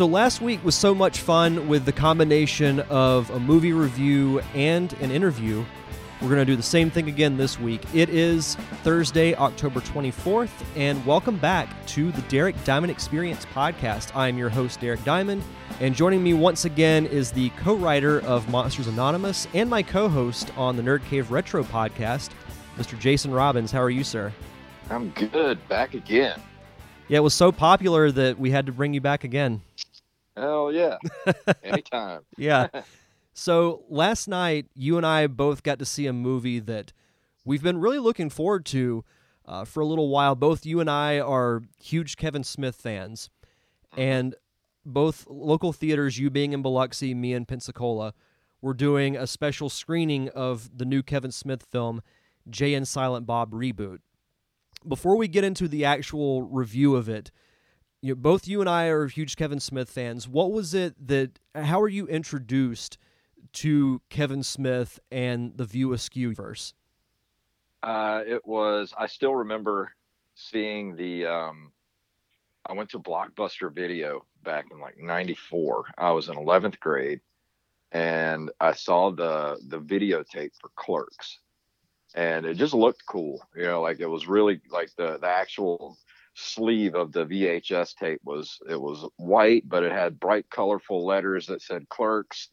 So last week was so much fun with the combination of a movie review and an interview. We're going to do the same thing again this week. It is Thursday, October 24th, and welcome back to the Derek Diamond Experience podcast. I'm your host, Derek Diamond, and joining me once again is the co writer of Monsters Anonymous and my co host on the Nerd Cave Retro podcast, Mr. Jason Robbins. How are you, sir? I'm good. Back again. Yeah, it was so popular that we had to bring you back again. Hell yeah. Anytime. yeah. So last night, you and I both got to see a movie that we've been really looking forward to uh, for a little while. Both you and I are huge Kevin Smith fans, and both local theaters, you being in Biloxi, me in Pensacola, were doing a special screening of the new Kevin Smith film, Jay and Silent Bob Reboot before we get into the actual review of it, you know, both you and I are huge Kevin Smith fans. What was it that? How were you introduced to Kevin Smith and the View Askewniverse? Uh, it was. I still remember seeing the. Um, I went to Blockbuster Video back in like '94. I was in 11th grade, and I saw the the videotape for Clerks and it just looked cool. You know, like it was really like the the actual sleeve of the VHS tape was it was white, but it had bright, colorful letters that said Clerks,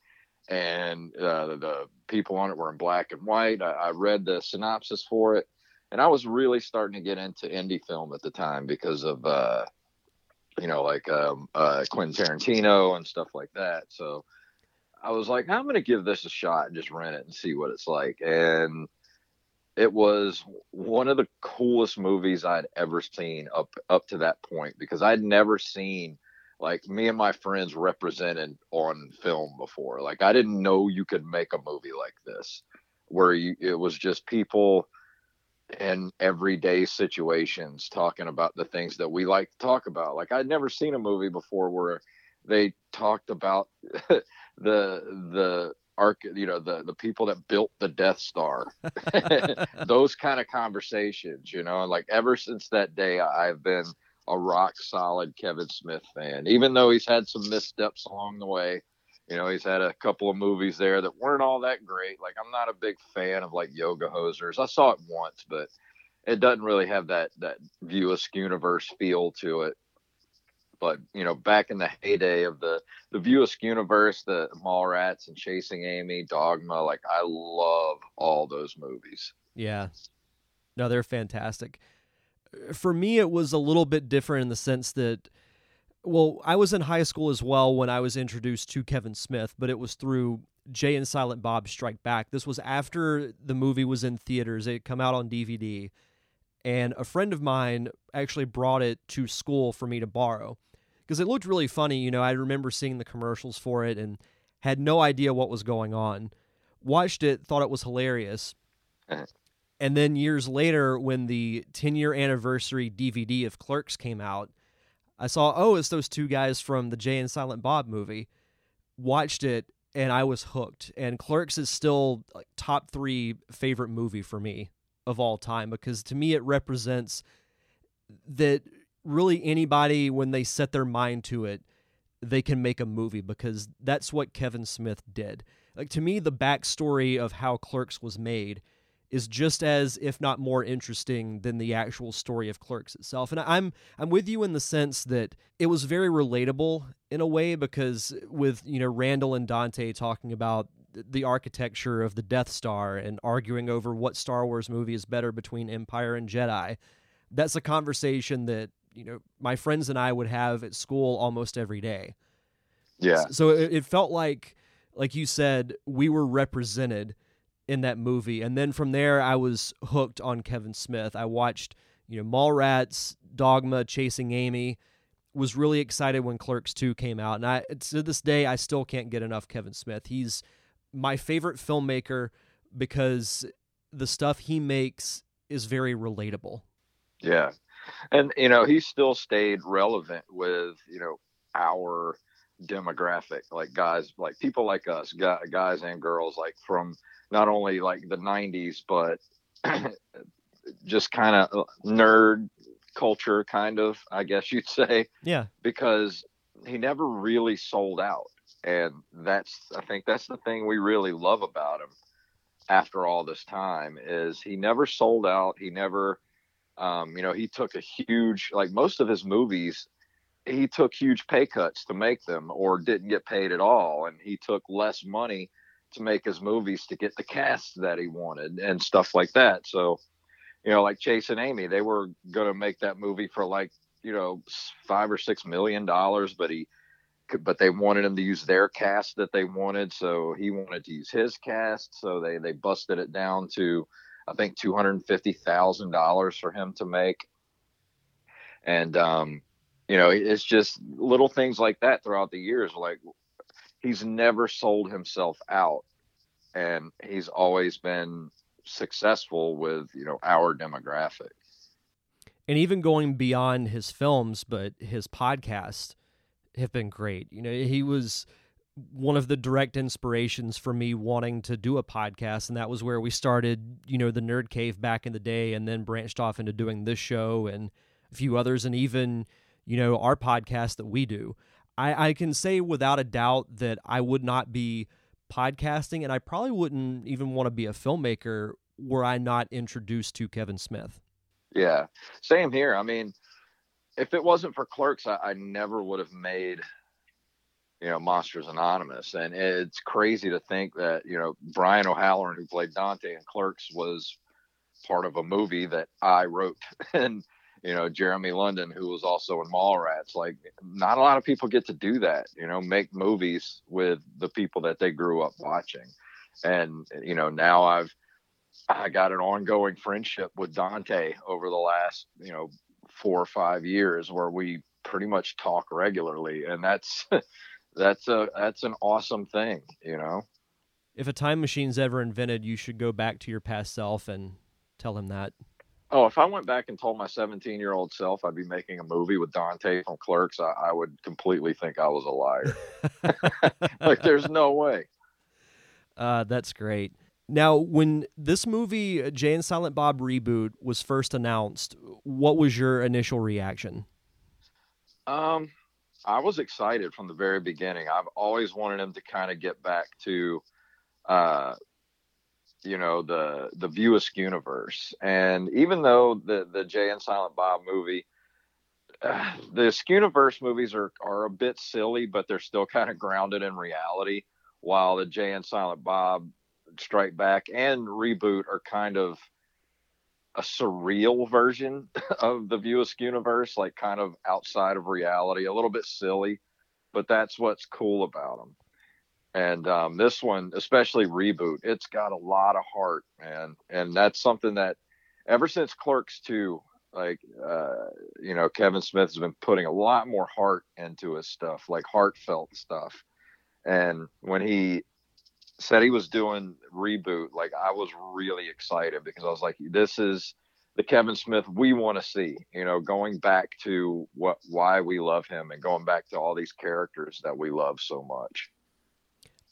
and uh, the people on it were in black and white. I, I read the synopsis for it, and I was really starting to get into indie film at the time because of uh, you know like um, uh, Quentin Tarantino and stuff like that. So. I was like, I'm going to give this a shot and just rent it and see what it's like. And it was one of the coolest movies I'd ever seen up up to that point because I'd never seen like me and my friends represented on film before. Like I didn't know you could make a movie like this where you it was just people in everyday situations talking about the things that we like to talk about. Like I'd never seen a movie before where they talked about the the arc you know the the people that built the death star. Those kind of conversations you know and like ever since that day i've been a rock solid kevin smith fan even though he's had some missteps along the way. You know he's had a couple of movies there that weren't all that great. Like i'm not a big fan of like yoga hosers. I saw it once but it doesn't really have that that view universe feel to it but you know, back in the heyday of the the View Askew universe, the Mallrats and Chasing Amy, Dogma, like I love all those movies. Yeah, no, they're fantastic. For me, it was a little bit different in the sense that, well, I was in high school as well when I was introduced to Kevin Smith, but it was through Jay and Silent Bob Strike Back. This was after the movie was in theaters; it had come out on DVD, and a friend of mine actually brought it to school for me to borrow because it looked really funny. You know, I remember seeing the commercials for it and had no idea what was going on. Watched it, thought it was hilarious. Uh-huh. and then years later, when the 10 year anniversary DVD of Clerks came out, I saw, oh, it's those two guys from the Jay and Silent Bob movie. Watched it and I was hooked. And Clerks is still like top three favorite movie for me of all time because to me it represents that really anybody when they set their mind to it they can make a movie because that's what kevin smith did. Like to me the backstory of how clerks was made is just as if not more interesting than the actual story of clerks itself. And i'm i'm with you in the sense that it was very relatable in a way because with you know randall and dante talking about the architecture of the death star and arguing over what star wars movie is better between empire and jedi that's a conversation that you know my friends and I would have at school almost every day. Yeah. So it, it felt like like you said we were represented in that movie and then from there I was hooked on Kevin Smith. I watched, you know, Mallrats, Dogma, Chasing Amy, was really excited when Clerks 2 came out and I to this day I still can't get enough Kevin Smith. He's my favorite filmmaker because the stuff he makes is very relatable. Yeah and you know he still stayed relevant with you know our demographic like guys like people like us guys and girls like from not only like the 90s but just kind of uh, nerd culture kind of i guess you'd say yeah because he never really sold out, and that's I think that's the thing we really love about him. After all this time, is he never sold out. He never, um, you know, he took a huge like most of his movies. He took huge pay cuts to make them, or didn't get paid at all, and he took less money to make his movies to get the cast that he wanted and stuff like that. So, you know, like Chasing Amy, they were going to make that movie for like, you know, five or six million dollars, but he, but they wanted him to use their cast that they wanted. So he wanted to use his cast. So they, they busted it down to, I think, $250,000 for him to make. And, um, you know, it's just little things like that throughout the years. Like he's never sold himself out and he's always been successful with you know our demographic and even going beyond his films but his podcasts have been great you know he was one of the direct inspirations for me wanting to do a podcast and that was where we started you know the nerd cave back in the day and then branched off into doing this show and a few others and even you know our podcast that we do I, I can say without a doubt that I would not be podcasting and I probably wouldn't even want to be a filmmaker were I not introduced to Kevin Smith. Yeah, same here. I mean, if it wasn't for Clerks, I, I never would have made, you know, Monsters Anonymous. And it's crazy to think that, you know, Brian O'Halloran, who played Dante in Clerks, was part of a movie that I wrote. and you know Jeremy London, who was also in Mallrats. Like, not a lot of people get to do that. You know, make movies with the people that they grew up watching, and you know now I've I got an ongoing friendship with Dante over the last you know four or five years where we pretty much talk regularly, and that's that's a that's an awesome thing. You know. If a time machine's ever invented, you should go back to your past self and tell him that. Oh, if I went back and told my 17 year old self I'd be making a movie with Dante from Clerks, I, I would completely think I was a liar. like, there's no way. Uh, that's great. Now, when this movie, Jay and Silent Bob reboot, was first announced, what was your initial reaction? Um, I was excited from the very beginning. I've always wanted him to kind of get back to uh, you know the the View Askew universe. And even though the the Jay and Silent Bob movie, uh, the universe movies are are a bit silly, but they're still kind of grounded in reality. While the Jay and Silent Bob Strike Back and reboot are kind of a surreal version of the View universe, like kind of outside of reality, a little bit silly, but that's what's cool about them and um, this one especially reboot it's got a lot of heart man and that's something that ever since clerks 2 like uh, you know kevin smith has been putting a lot more heart into his stuff like heartfelt stuff. And when he said he was doing reboot like i was really excited because i was like this is the kevin smith we want to see you know going back to what why we love him and going back to all these characters that we love so much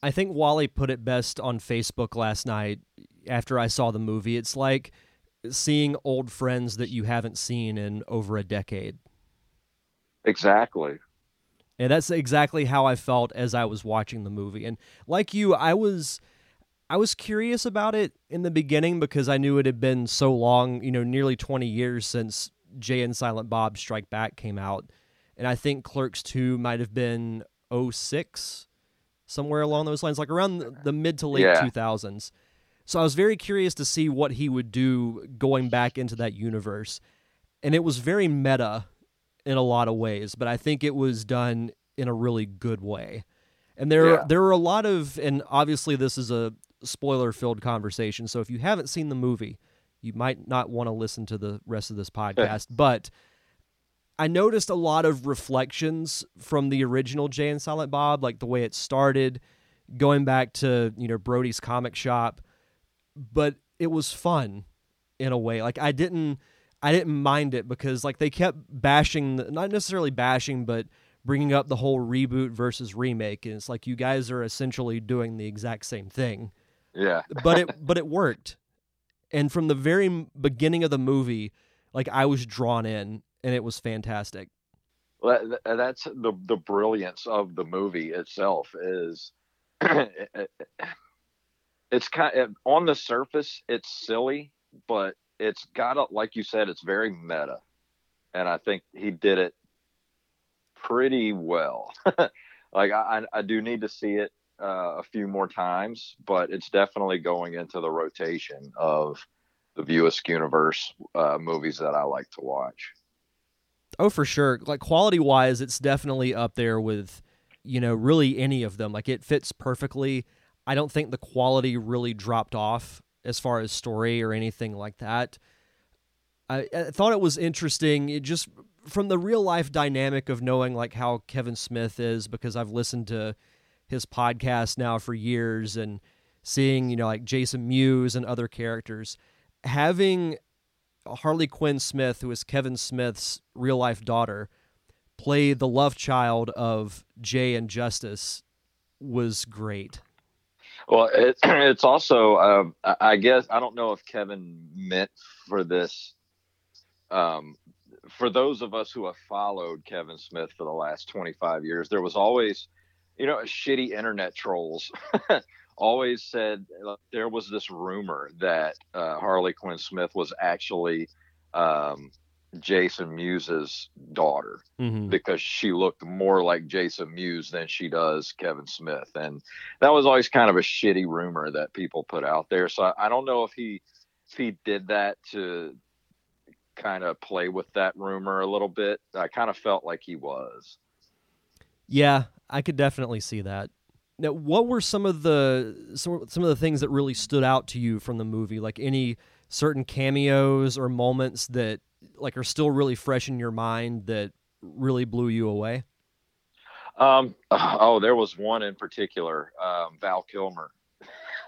I think Wally put it best on Facebook last night after I saw the movie. It's like seeing old friends that you haven't seen in over a decade. Exactly. And that's exactly how I felt as I was watching the movie. And like you, I was I was curious about it in the beginning because I knew it had been so long, you know, nearly 20 years since Jay and Silent Bob Strike Back came out. And I think Clerks 2 might have been 06 somewhere along those lines, like around the, the mid to late yeah. 2000s. So I was very curious to see what he would do going back into that universe. And it was very meta in a lot of ways, but I think it was done in a really good way. And there yeah. there are a lot of and obviously this is a spoiler filled conversation. So if you haven't seen the movie, you might not want to listen to the rest of this podcast, but I noticed a lot of reflections from the original Jay and Silent Bob, like the way it started, going back to, you know, Brody's comic shop. But it was fun in a way. Like I didn't I didn't mind it because like they kept bashing the, not necessarily bashing, but bringing up the whole reboot versus remake and it's like you guys are essentially doing the exact same thing. Yeah. but it but it worked. And from the very beginning of the movie, like I was drawn in and it was fantastic. Well, that's the the brilliance of the movie itself is it's kind of on the surface it's silly but it's got a like you said it's very meta and i think he did it pretty well like I, I do need to see it uh, a few more times but it's definitely going into the rotation of the View universe uh, movies that i like to watch Oh, for sure. Like quality wise, it's definitely up there with, you know, really any of them. Like it fits perfectly. I don't think the quality really dropped off as far as story or anything like that. I, I thought it was interesting. It just from the real life dynamic of knowing like how Kevin Smith is because I've listened to his podcast now for years and seeing you know like Jason Mewes and other characters having Harley Quinn Smith, who is Kevin Smith's real life daughter, play the love child of Jay and Justice was great. Well, it, it's also, uh, I guess, I don't know if Kevin meant for this. Um, for those of us who have followed Kevin Smith for the last 25 years, there was always, you know, shitty internet trolls always said there was this rumor that uh, Harley Quinn Smith was actually um, Jason Mewes's daughter mm-hmm. because she looked more like Jason Mewes than she does Kevin Smith, and that was always kind of a shitty rumor that people put out there. So I, I don't know if he if he did that to kind of play with that rumor a little bit. I kind of felt like he was. Yeah, I could definitely see that. Now, what were some of the some, some of the things that really stood out to you from the movie? Like any certain cameos or moments that like are still really fresh in your mind that really blew you away? Um, oh, there was one in particular, um, Val Kilmer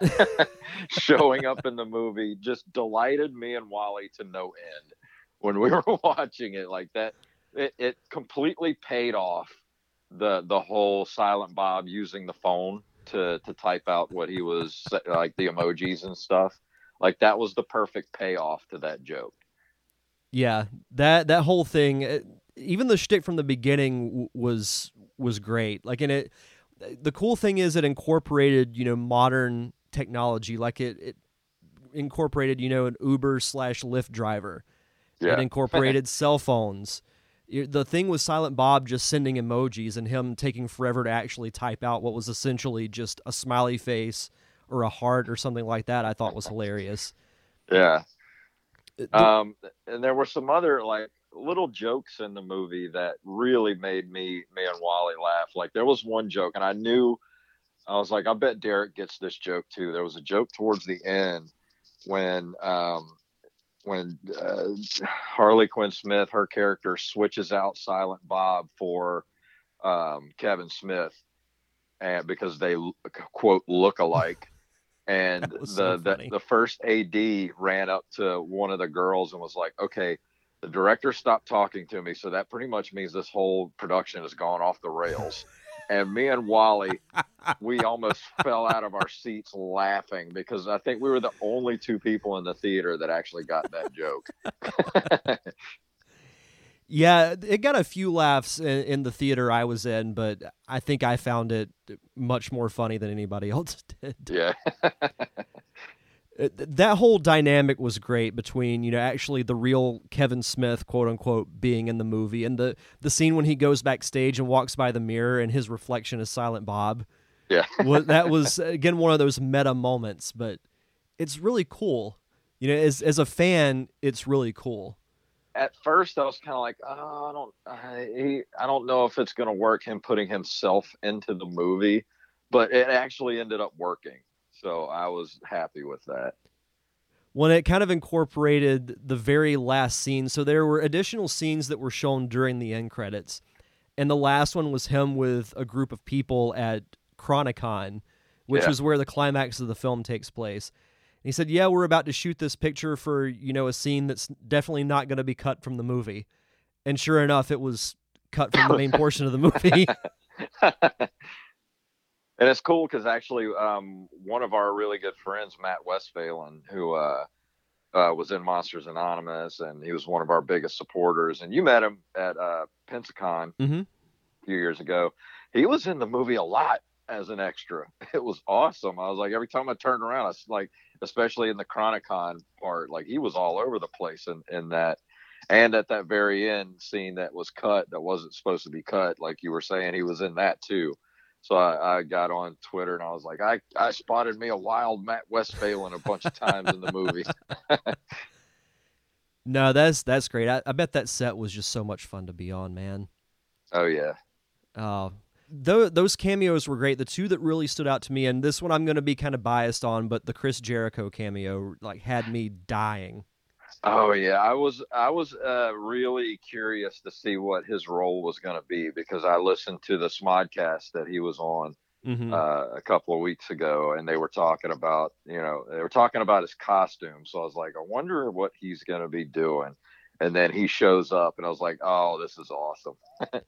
showing up in the movie just delighted me and Wally to no end when we were watching it like that. It, it completely paid off the the whole Silent Bob using the phone to to type out what he was like the emojis and stuff. Like that was the perfect payoff to that joke. Yeah, that that whole thing, eh, even the shtick from the beginning was was great. Like in it, the cool thing is it incorporated you know modern technology. Like it it incorporated you know an Uber slash Lyft driver. Yeah. It incorporated cell phones the thing was Silent Bob just sending emojis and him taking forever to actually type out what was essentially just a smiley face or a heart or something like that, I thought was hilarious. Yeah. Um, and there were some other like little jokes in the movie that really made me me and Wally laugh. Like there was one joke, and I knew I was like, I bet Derek gets this joke too. There was a joke towards the end when um, when uh, Harley Quinn Smith, her character, switches out Silent Bob for um, Kevin Smith, and because they quote look alike. And the, so the the first AD ran up to one of the girls and was like, "Okay, the director stopped talking to me, so that pretty much means this whole production has gone off the rails." and me and Wally, we almost fell out of our seats laughing because I think we were the only two people in the theater that actually got that joke. yeah, it got a few laughs in, in, the theater I was in, but I think I found it much more funny than anybody else did. Yeah. that whole dynamic was great between you know actually the real Kevin Smith quote unquote being in the movie and the the scene when he goes backstage and walks by the mirror and his reflection is Silent Bob. Yeah, well, that was again one of those meta moments, but it's really cool. You know, as as a fan, it's really cool. At first, I was kind of like, oh, I don't, I, I don't know if it's going to work. Him putting himself into the movie, but it actually ended up working so I was happy with that. When it kind of incorporated the very last scene. So there were additional scenes that were shown during the end credits. And the last one was him with a group of people at Chronicon, which yeah. is where the climax of the film takes place. He said, "Yeah, we're about to shoot this picture for, you know, a scene that's definitely not going to be cut from the movie." And sure enough, it was cut from the main portion of the movie. and it's cool because actually um, one of our really good friends matt westphalen who uh, uh, was in Monsters Anonymous, and he was one of our biggest supporters. And you met him at uh, Pensacon Mhm. a few years ago. He was in the movie a lot as an extra. It was awesome. I was like, every time I turned around, I was like, especially in the Chronicon part, like he was all over the place in, in that. And at that very end scene that was cut, that wasn't supposed to be cut, like you were saying, he was in that too. So I, I got on Twitter and I was like, I, I spotted me a wild Matt Westphalen a bunch of times in the movie. No, that's that's great. I, I bet that set was just so much fun to be on, man. Oh yeah. Uh, those those cameos were great. The two that really stood out to me, and this one I'm going to be kind of biased on, but the Chris Jericho cameo like had me dying. Oh yeah, I was I was uh, really curious to see what his role was going to be because I listened to the Smodcast that he was on hmm uh, a couple of weeks ago, and they were talking about you know they were talking about his costume. So I was like, I wonder what he's going to be doing. And then he shows up, and I was like, oh, this is awesome.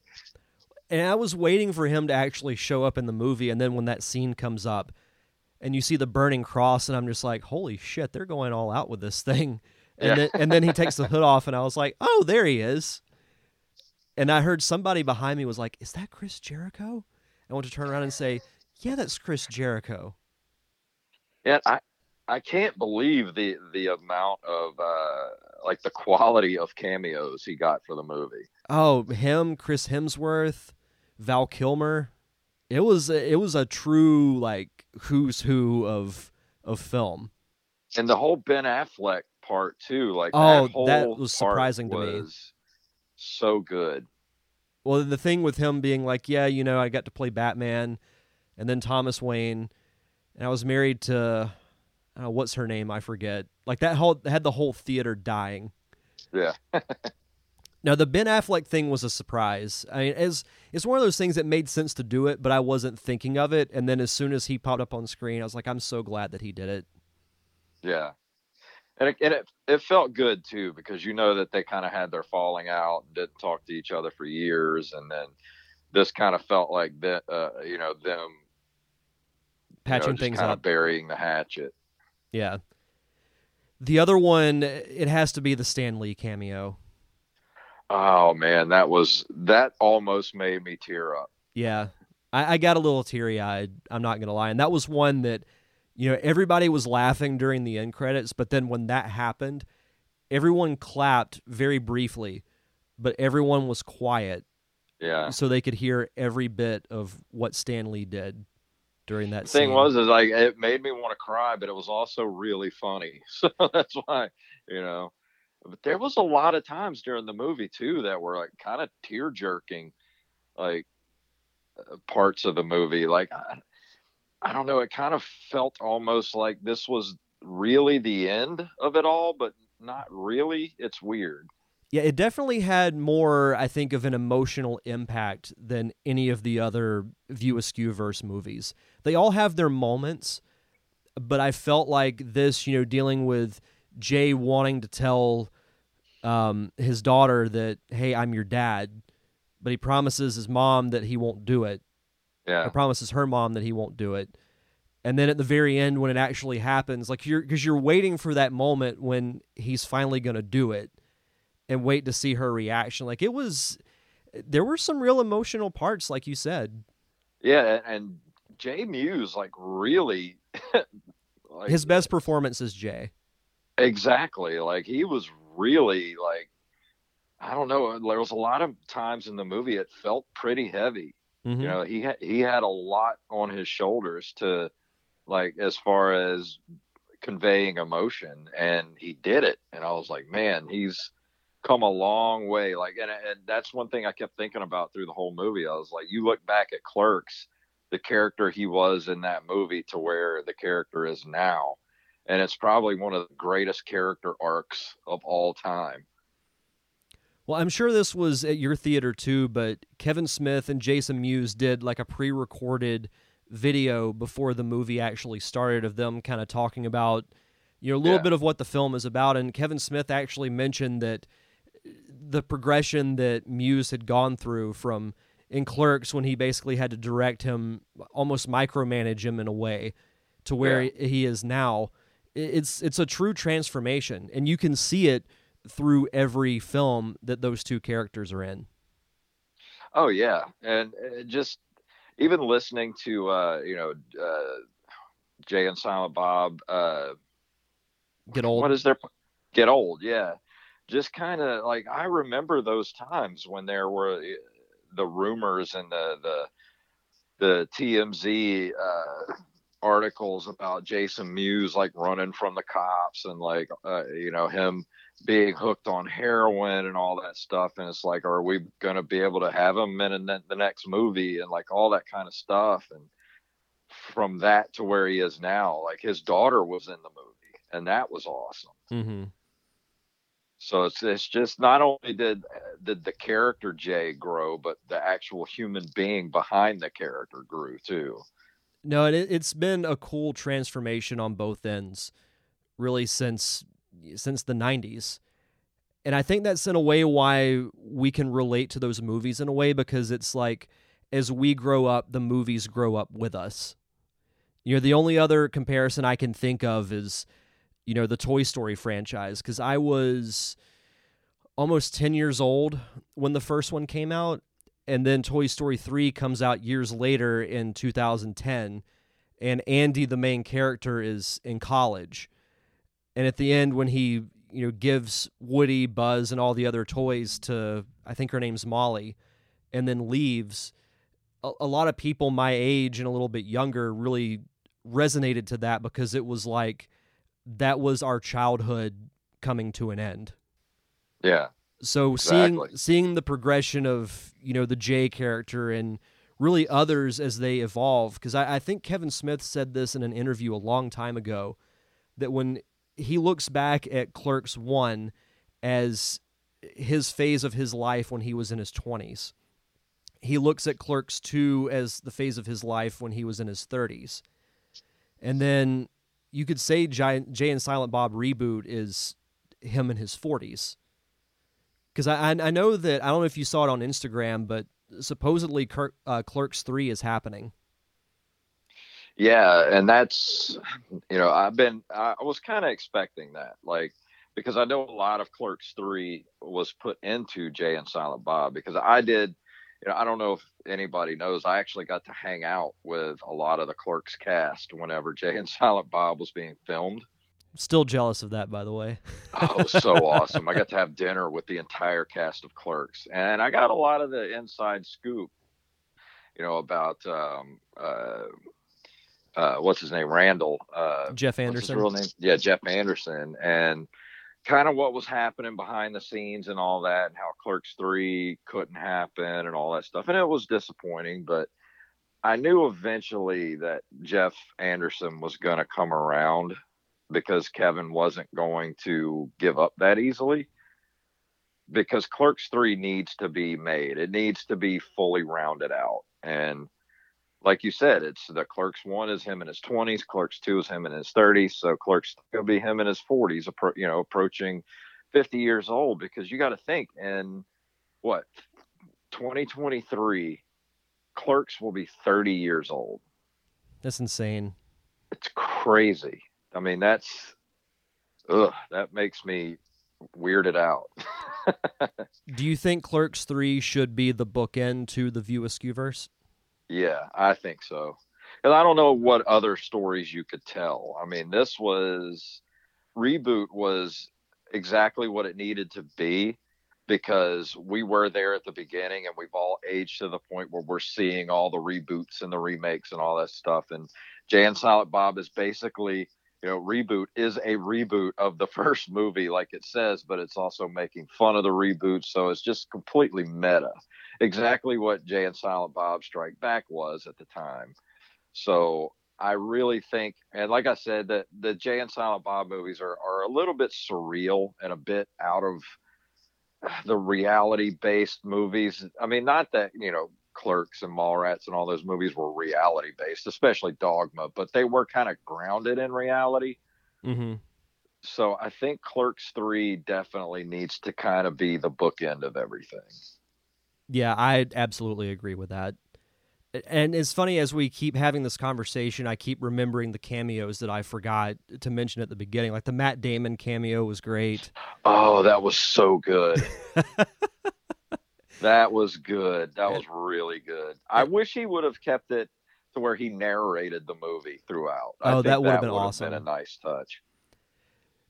and I was waiting for him to actually show up in the movie, and then when that scene comes up, and you see the burning cross, and I'm just like, holy shit, they're going all out with this thing. And Yeah. then and then he takes the hood off, and I was like, oh, there he is. And I heard somebody behind me was like, is that Chris Jericho? I want to turn around and say, yeah, that's Chris Jericho. Yeah, I I can't believe the the amount of uh, like the quality of cameos he got for the movie. Oh, him, Chris Hemsworth, Val Kilmer. It was it was a true like who's who of of film. and the whole Ben Affleck part too, like Oh, that, that was surprising to me. So good. Well, the thing with him being like, yeah, you know, I got to play Batman, and then Thomas Wayne, and I was married to, uh, what's her name? I forget. Like that whole had the whole theater dying. Yeah, Now the Ben Affleck thing was a surprise. I mean, it's it's one of those things that made sense to do it, but I wasn't thinking of it. And then as soon as he popped up on screen, I was like, I'm so glad that he did it. yeah. And it, and it it felt good too because you know that they kind of had their falling out, and didn't talk to each other for years, and then this kind of felt like that, uh, you know, them Patching you know, things kind up. of burying the hatchet. Yeah. The other one, it has to be the Stan Lee cameo. Oh man, that was that almost made me tear up. Yeah. I, I got a little teary eyed. I'm not going to lie. And that was one that, you know, everybody was laughing during the end credits. But then when that happened, everyone clapped very briefly, but everyone was quiet Yeah. so they could hear every bit of what Stan Lee did during that The thing scene. was is like it made me want to cry, but it was also really funny. So that's why, you know. But there was a lot of times during the movie too that were like kind of tear jerking, like uh, parts of the movie. Like I, I don't know, it kind of felt almost like this was really the end of it all, but not really. It's weird. Yeah, it definitely had more, I think, of an emotional impact than any of the other View Askewniverse movies. They all have their moments, but I felt like this, you know, dealing with Jay wanting to tell um, his daughter that, hey, I'm your dad, but he promises his mom that he won't do it. Yeah. Or promises her mom that he won't do it. And then at the very end, when it actually happens, like you're because you're waiting for that moment when he's finally going to do it, and wait to see her reaction. Like it was, there were some real emotional parts, like you said. Yeah, and, Jay Mewes like really like His best performance is Jay. Exactly. Like he was really like I don't know. There was a lot of times in the movie it felt pretty heavy. Mhm. You know, he had he had a lot on his shoulders to like as far as conveying emotion, and he did it. And I was like, man, he's come a long way. Like, and and that's one thing I kept thinking about through the whole movie. I was like, you look back at Clerks, the character he was in that movie to where the character is now and it's probably one of the greatest character arcs of all time. Well, I'm sure this was at your theater too, but Kevin Smith and Jason Mewes did like a pre-recorded video before the movie actually started of them kind of talking about you know a little Yeah. bit of what the film is about and Kevin Smith actually mentioned that uh, the progression that Mewes had gone through from in Clerks when he basically had to direct him almost micromanage him in a way to where Yeah. he is now It's it's a true transformation, and you can see it through every film that those two characters are in. Oh yeah, and uh, just even listening to uh, you know uh, Jay and Silent Bob uh, get old. What is their get old? Yeah, just kind of like I remember those times when there were uh, the rumors and the the the TMZ uh, articles about Jason Mewes like running from the cops and like uh, you know him being hooked on heroin and all that stuff. And it's like are we going to be able to have him in the next movie and like all that kind of stuff? And from that to where he is now like his daughter was in the movie and that was awesome. Mm-hmm. so it's it's just not only did did the character Jay grow but the actual human being behind the character grew too no it, it's been a cool transformation on both ends really since since the 90s. And I think that's in a way why we can relate to those movies in a way because it's like as we grow up, the movies grow up with us. You know, the only other comparison I can think of is, you know, the Toy Story franchise because I was almost 10 years old when the first one came out. And then Toy Story 3 comes out years later in 2010. And Andy, the main character, is in college and at the end, when he you know gives Woody, Buzz, and all the other toys to I think her name's Molly, and then leaves, a, a lot of people my age and a little bit younger really resonated to that because it was like that was our childhood coming to an end. Yeah. So exactly. seeing seeing the progression of you know the Jay character and really others as they evolve because I, I think Kevin Smith said this in an interview a long time ago that when he looks back at Clerks 1 as his phase of his life when he was in his 20s. He looks at Clerks 2 as the phase of his life when he was in his 30s. And then you could say Jay, Jay and Silent Bob reboot is him in his 40s. Because I, I know that, I don't know if you saw it on Instagram, but supposedly uh, Clerks 3 is happening. Yeah, and that's you know I've been I was kind of expecting that like because I know a lot of Clerks three was put into Jay and Silent Bob because I did you know I don't know if anybody knows I actually got to hang out with a lot of the Clerks cast whenever Jay and Silent Bob was being filmed. Still jealous of that, by the way. oh, so awesome! I got to have dinner with the entire cast of Clerks, and I got a lot of the inside scoop, you know, about um, uh, uh, what's his name, Randall, uh, Jeff Anderson. real name? Yeah, Jeff Anderson, and kind of what was happening behind the scenes and all that, and how Clerks Three couldn't happen and all that stuff, and it was disappointing, but I knew eventually that Jeff Anderson was going to come around because Kevin wasn't going to give up that easily. Because Clerks 3 needs to be made, it needs to be fully rounded out. And like you said, it's the Clerks one is him in his twenties, Clerks two is him in his thirties, so Clerks will be him in his forties, you know, approaching fifty years old. Because you got to think, in what twenty twenty three, Clerks will be thirty years old. That's insane. It's crazy. I mean, that's ugh, that makes me weirded out. Do you think Clerks three should be the bookend to the View Askewniverse? Yeah, I think so. And I don't know what other stories you could tell. I mean, this was reboot was exactly what it needed to be because we were there at the beginning and we've all aged to the point where we're seeing all the reboots and the remakes and all that stuff. And Jay and Silent Bob is basically, you know, reboot is a reboot of the first movie, like it says, but it's also making fun of the reboot. So it's just completely meta exactly what Jay and Silent Bob Strike Back was at the time. So I really think, and like I said, that the Jay and Silent Bob movies are, are a little bit surreal and a bit out of the reality based movies. I mean, not that, you know, Clerks and Mallrats and all those movies were reality based, especially Dogma, but they were kind of grounded in reality. Mm-hmm. So I think Clerks 3 definitely needs to kind of be the bookend of everything. Yeah, I absolutely agree with that. And it's funny as we keep having this conversation, I keep remembering the cameos that I forgot to mention at the beginning. Like the Matt Damon cameo was great. Oh, that was so good. that was good. That was really good. I wish he would have kept it to where he narrated the movie throughout. I Oh, think that would have been awesome. Been a nice touch.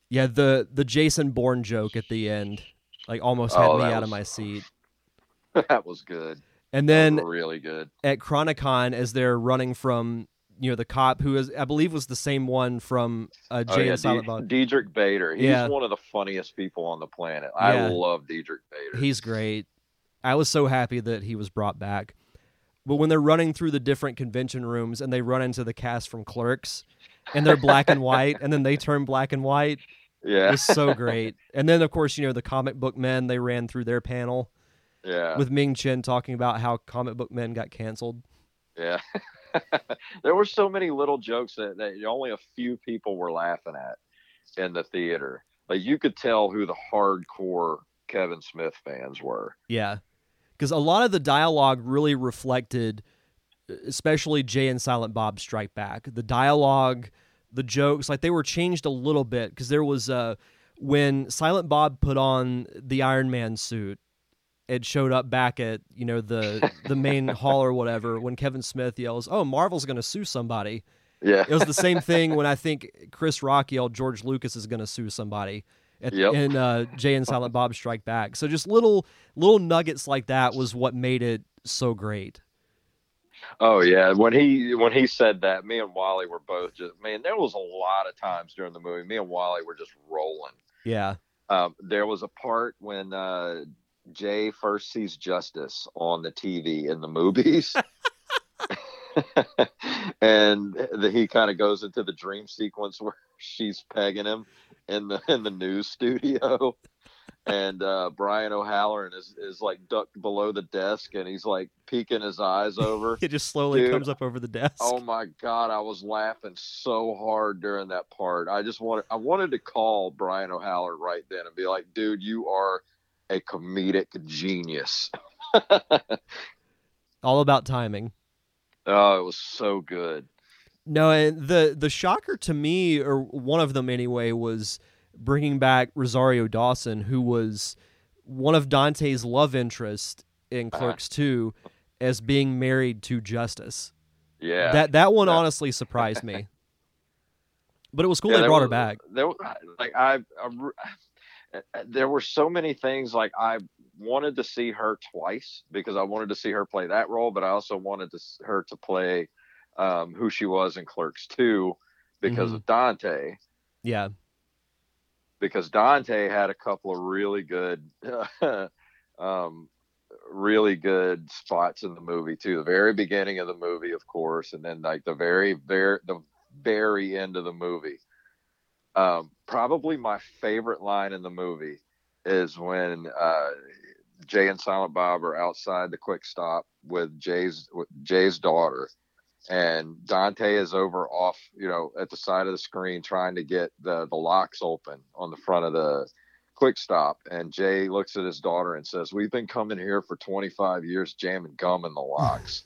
Yeah, the the Jason Bourne joke at the end, like almost had Oh, me out of my seat. that was good. And then really good. at Chronicon, as they're running from you know the cop who is I believe was the same one from uh, Oh, yeah, and Silent Bob. Diedrich Bader. He's Yeah. one of the funniest people on the planet. Yeah. I love Diedrich Bader. He's great. I was so happy that he was brought back. But when they're running through the different convention rooms and they run into the cast from Clerks, and they're black and white, and then they turn black and white, yeah, It's so great. And then of course you know the comic book men they ran through their panel yeah, with Ming Chen talking about how comic book men got canceled. yeah. there were so many little jokes that, that only a few people were laughing at in the theater. Like you could tell who the hardcore Kevin Smith fans were. Yeah. Because a lot of the dialogue really reflected, especially Jay and Silent Bob Strike Back. The dialogue, the jokes, like they were changed a little bit because there was uh, when Silent Bob put on the Iron Man suit. It showed up back at you know the the main hall or whatever when Kevin Smith yells, "Oh, Marvel's going to sue somebody." Yeah, It was the same thing when I think Chris Rock yelled, "George Lucas is going to sue somebody." At, Yep. In uh, Jay and Silent Bob Strike Back. So just little little nuggets like that was what made it so great. Oh yeah, when he when he said that, me and Wally were both just man. There was a lot of times during the movie, me and Wally were just rolling. Yeah. Um, there was a part when uh, Jay first sees Justice on the TV in the movies, and the, he kind of goes into the dream sequence where she's pegging him in the in the news studio. And uh, Brian O'Halloran is, is like ducked below the desk and he's like peeking his eyes over. It just slowly Dude. comes up over the desk. Oh my god, I was laughing so hard during that part. I just wanted I wanted to call Brian O'Halloran right then and be like, dude, you are a comedic genius. All about timing. Oh, it was so good. No, and the the shocker to me, or one of them anyway, was bringing back Rosario Dawson, who was one of Dante's love interest in Uh-huh. Clerks 2 as being married to Justice. Yeah. That that one That- honestly surprised me. But it was cool Yeah, they brought her back. There, like I, I there were so many things like I wanted to see her twice because I wanted to see her play that role, but I also wanted to, her to play um, who she was in Clerks 2 because Mhm. of Dante. Yeah. because Dante had a couple of really good, um, really good spots in the movie too. The very beginning of the movie, of course, and then like the very, very, the very end of the movie. Um, probably my favorite line in the movie is when uh, Jay and Silent Bob are outside the quick stop with Jay's with Jay's daughter, and Dante is over off, you know, at the side of the screen trying to get the the locks open on the front of the quick stop. And Jay looks at his daughter and says, "We've been coming here for 25 years, jamming gum in the locks."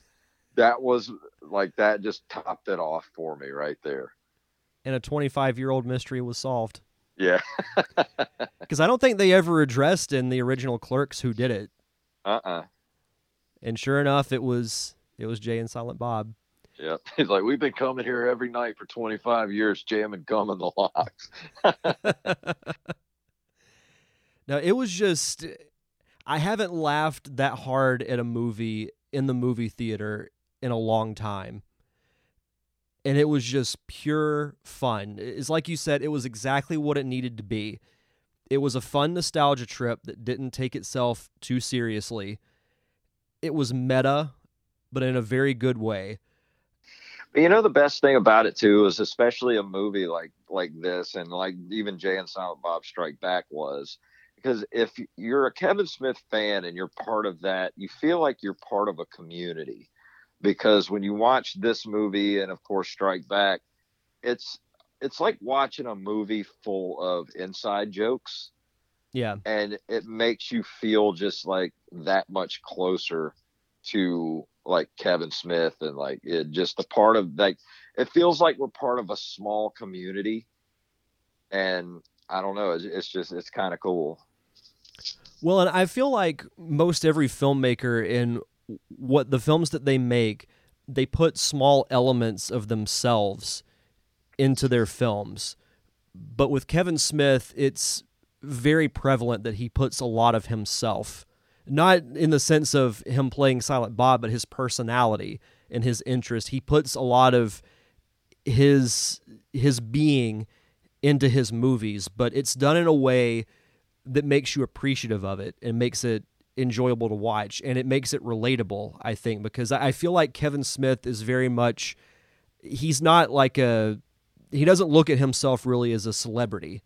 that was like that just topped it off for me right there. And a 25 year old mystery was solved. Yeah. Because I don't think they ever addressed in the original Clerks who did it. Uh-uh. And sure enough, it was it was Jay and Silent Bob. Yep. He's like, we've been coming here every night for 25 years, jamming gum in the locks. now it was just I haven't laughed that hard at a movie in the movie theater in a long time. And it was just pure fun. It's like you said, it was exactly what it needed to be. It was a fun nostalgia trip that didn't take itself too seriously. It was meta, but in a very good way. You know the best thing about it too is especially a movie like like this and like even Jay and Silent Bob Strike Back was because if you're a Kevin Smith fan and you're part of that, you feel like you're part of a community. Because when you watch this movie and of course Strike Back, it's it's like watching a movie full of inside jokes Yeah. and it makes you feel just like that much closer to like Kevin Smith and like it just a part of like it feels like we're part of a small community and I don't know it's, it's just it's kind of cool. Well, and I feel like most every filmmaker in what the films that they make, they put small elements of themselves into their films. But with Kevin Smith, it's very prevalent that he puts a lot of himself. Not in the sense of him playing Silent Bob, but his personality and his interest. He puts a lot of his his being into his movies, but it's done in a way that makes you appreciative of it and makes it enjoyable to watch and it makes it relatable i think because i feel like kevin smith is very much he's not like a he doesn't look at himself really as a celebrity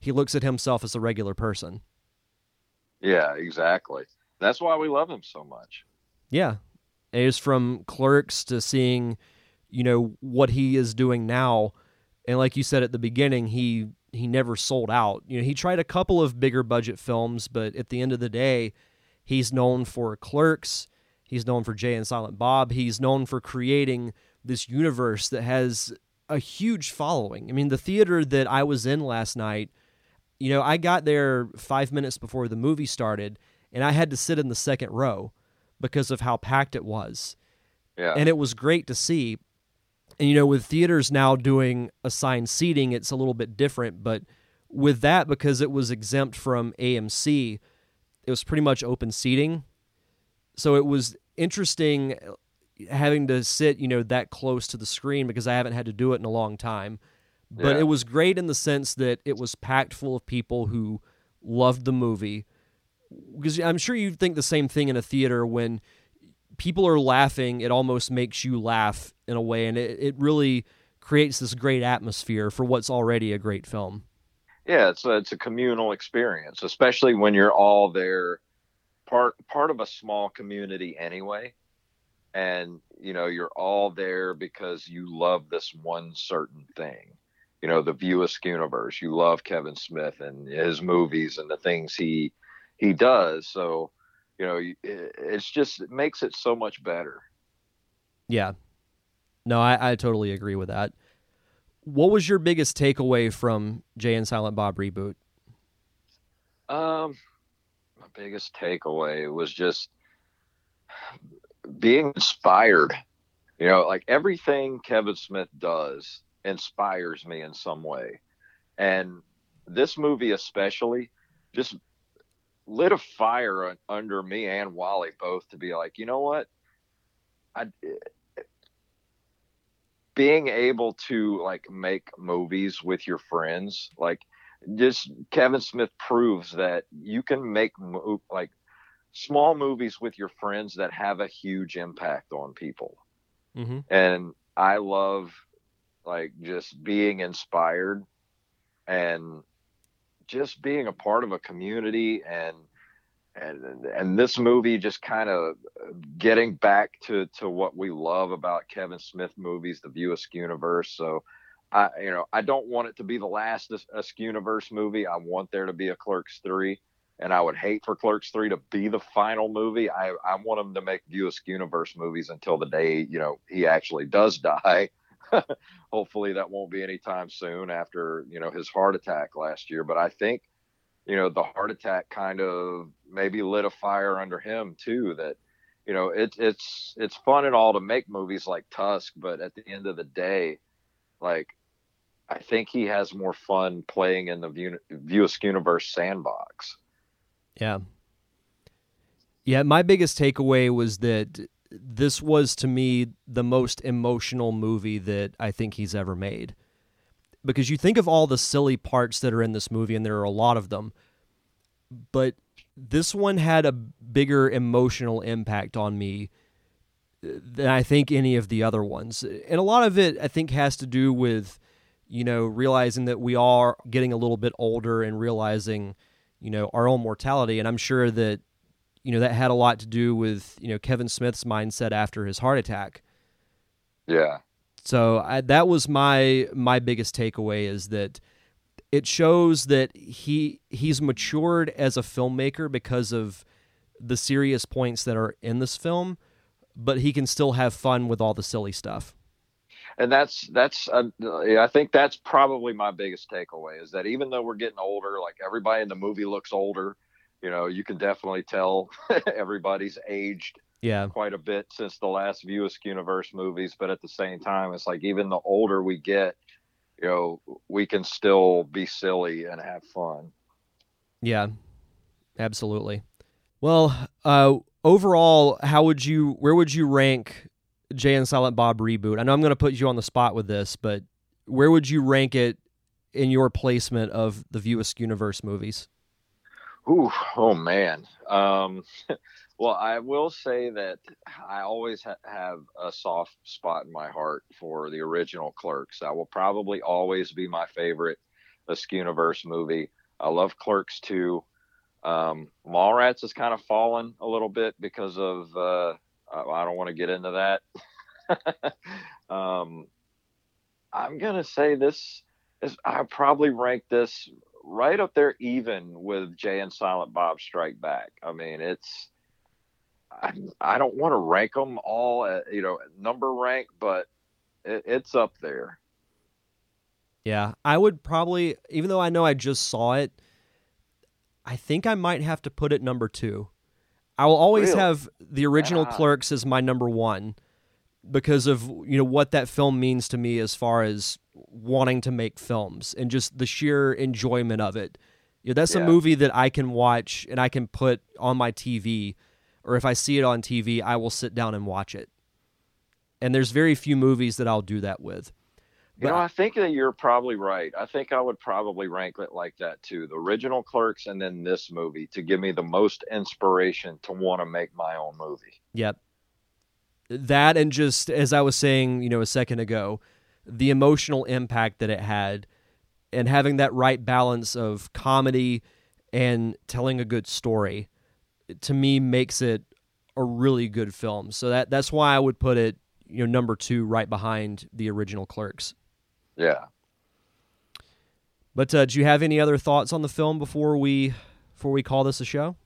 he looks at himself as a regular person yeah exactly. That's why we love him so much. Yeah. It is from clerks to seeing you know what he is doing now. And like you said at the beginning he he never sold out. You know, he tried a couple of bigger budget films, but at the end of the day, he's known for Clerks, he's known for Jay and Silent Bob, he's known for creating this universe that has a huge following. I mean, the theater that I was in last night, you know, I got there 5 minutes before the movie started and I had to sit in the second row because of how packed it was. Yeah. And it was great to see and you know, with theaters now doing assigned seating, it's a little bit different. But with that, because it was exempt from AMC, it was pretty much open seating. So it was interesting uh, having to sit, you know, that close to the screen because I haven't had to do it in a long time. But Yeah. it was great in the sense that it was packed full of people who loved the movie. Because I'm sure you'd think the same thing in a theater when people are laughing, it almost makes you laugh in a way, and it, it really creates this great atmosphere for what's already a great film. yeah it's a, it's a communal experience especially when you're all there part part of a small community anyway and you know you're all there because you love this one certain thing you know the view universe you love kevin smith and his movies and the things he he does so you know it's just it makes it so much better Yeah. No, I, I totally agree with that. What was your biggest takeaway from Jay and Silent Bob reboot? Um, my biggest takeaway was just being inspired. You know, like everything Kevin Smith does inspires me in some way. And this movie, especially, just lit a fire under me and Wally both to be like, you know what? I, being able to like make movies with your friends, like just Kevin Smith proves that you can make mo- like small movies with your friends that have a huge impact on people. Mm-hmm. And I love like just being inspired and just being a part of a community and and and this movie just kind of getting back to to what we love about Kevin Smith movies, the View Askewniverse. So I you know I don't want it to be the last As- Askewniverse movie. I want there to be a Clerks three, and I would hate for Clerks three to be the final movie. I I want him to make View Askewniverse movies until the day you know he actually does die. Hopefully that won't be anytime soon after you know his heart attack last year. But I think you know the heart attack kind of maybe lit a fire under him too that you know it's it's it's fun and all to make movies like tusk but at the end of the day like i think he has more fun playing in the view universe sandbox Yeah. Yeah, my biggest takeaway was that this was to me the most emotional movie that I think he's ever made. Because you think of all the silly parts that are in this movie, and there are a lot of them, but this one had a bigger emotional impact on me uh, than I think any of the other ones. And a lot of it, I think, has to do with, you know, realizing that we are getting a little bit older and realizing, you know, our own mortality. And I'm sure that, you know, that had a lot to do with, you know, Kevin Smith's mindset after his heart attack. yeah So I, that was my my biggest takeaway is that it shows that he he's matured as a filmmaker because of the serious points that are in this film, but he can still have fun with all the silly stuff. And that's that's uh, I think that's probably my biggest takeaway is that even though we're getting older, like everybody in the movie looks older, you know, you can definitely tell everybody's aged yeah quite a bit since the last View Askewniverse movies. But at the same time, it's like even the older we get, you know, we can still be silly and have fun. Yeah, absolutely. Well, uh, overall, how would you? Where would you rank Jay and Silent Bob reboot? I know I'm going to put you on the spot with this, but where would you rank it in your placement of the View Askewniverse movies? Ooh, oh man. Um, well, I will say that I always ha- have a soft spot in my heart for the original Clerks. That will probably always be my favorite Askewniverse movie. I love Clerks too. Um, Mallrats has kind of fallen a little bit because of uh, I don't want to get into that. um, I'm gonna say this is I probably rank this right up there even with Jay and Silent Bob Strike Back. I mean, it's I, I don't want to rank them all, at, you know, number rank, but it, it's up there. Yeah, I would probably, even though I know I just saw it, I think I might have to put it number two. I will always Really? have the original Yeah. Clerks as my number one because of you know what that film means to me as far as wanting to make films and just the sheer enjoyment of it. You know, that's a movie that I can watch and I can put on my TV, or if I see it on TV, I will sit down and watch it. And there's very few movies that I'll do that with. You know, I think that you're probably right. I think I would probably rank it like that too. The original Clerks and then this movie to give me the most inspiration to want to make my own movie. Yep. That and just as I was saying, you know, a second ago, the emotional impact that it had and having that right balance of comedy and telling a good story to me makes it a really good film. So that that's why I would put it, you know, number 2 right behind the original Clerks. Yeah. But uh, do you have any other thoughts on the film before we before we call this a show?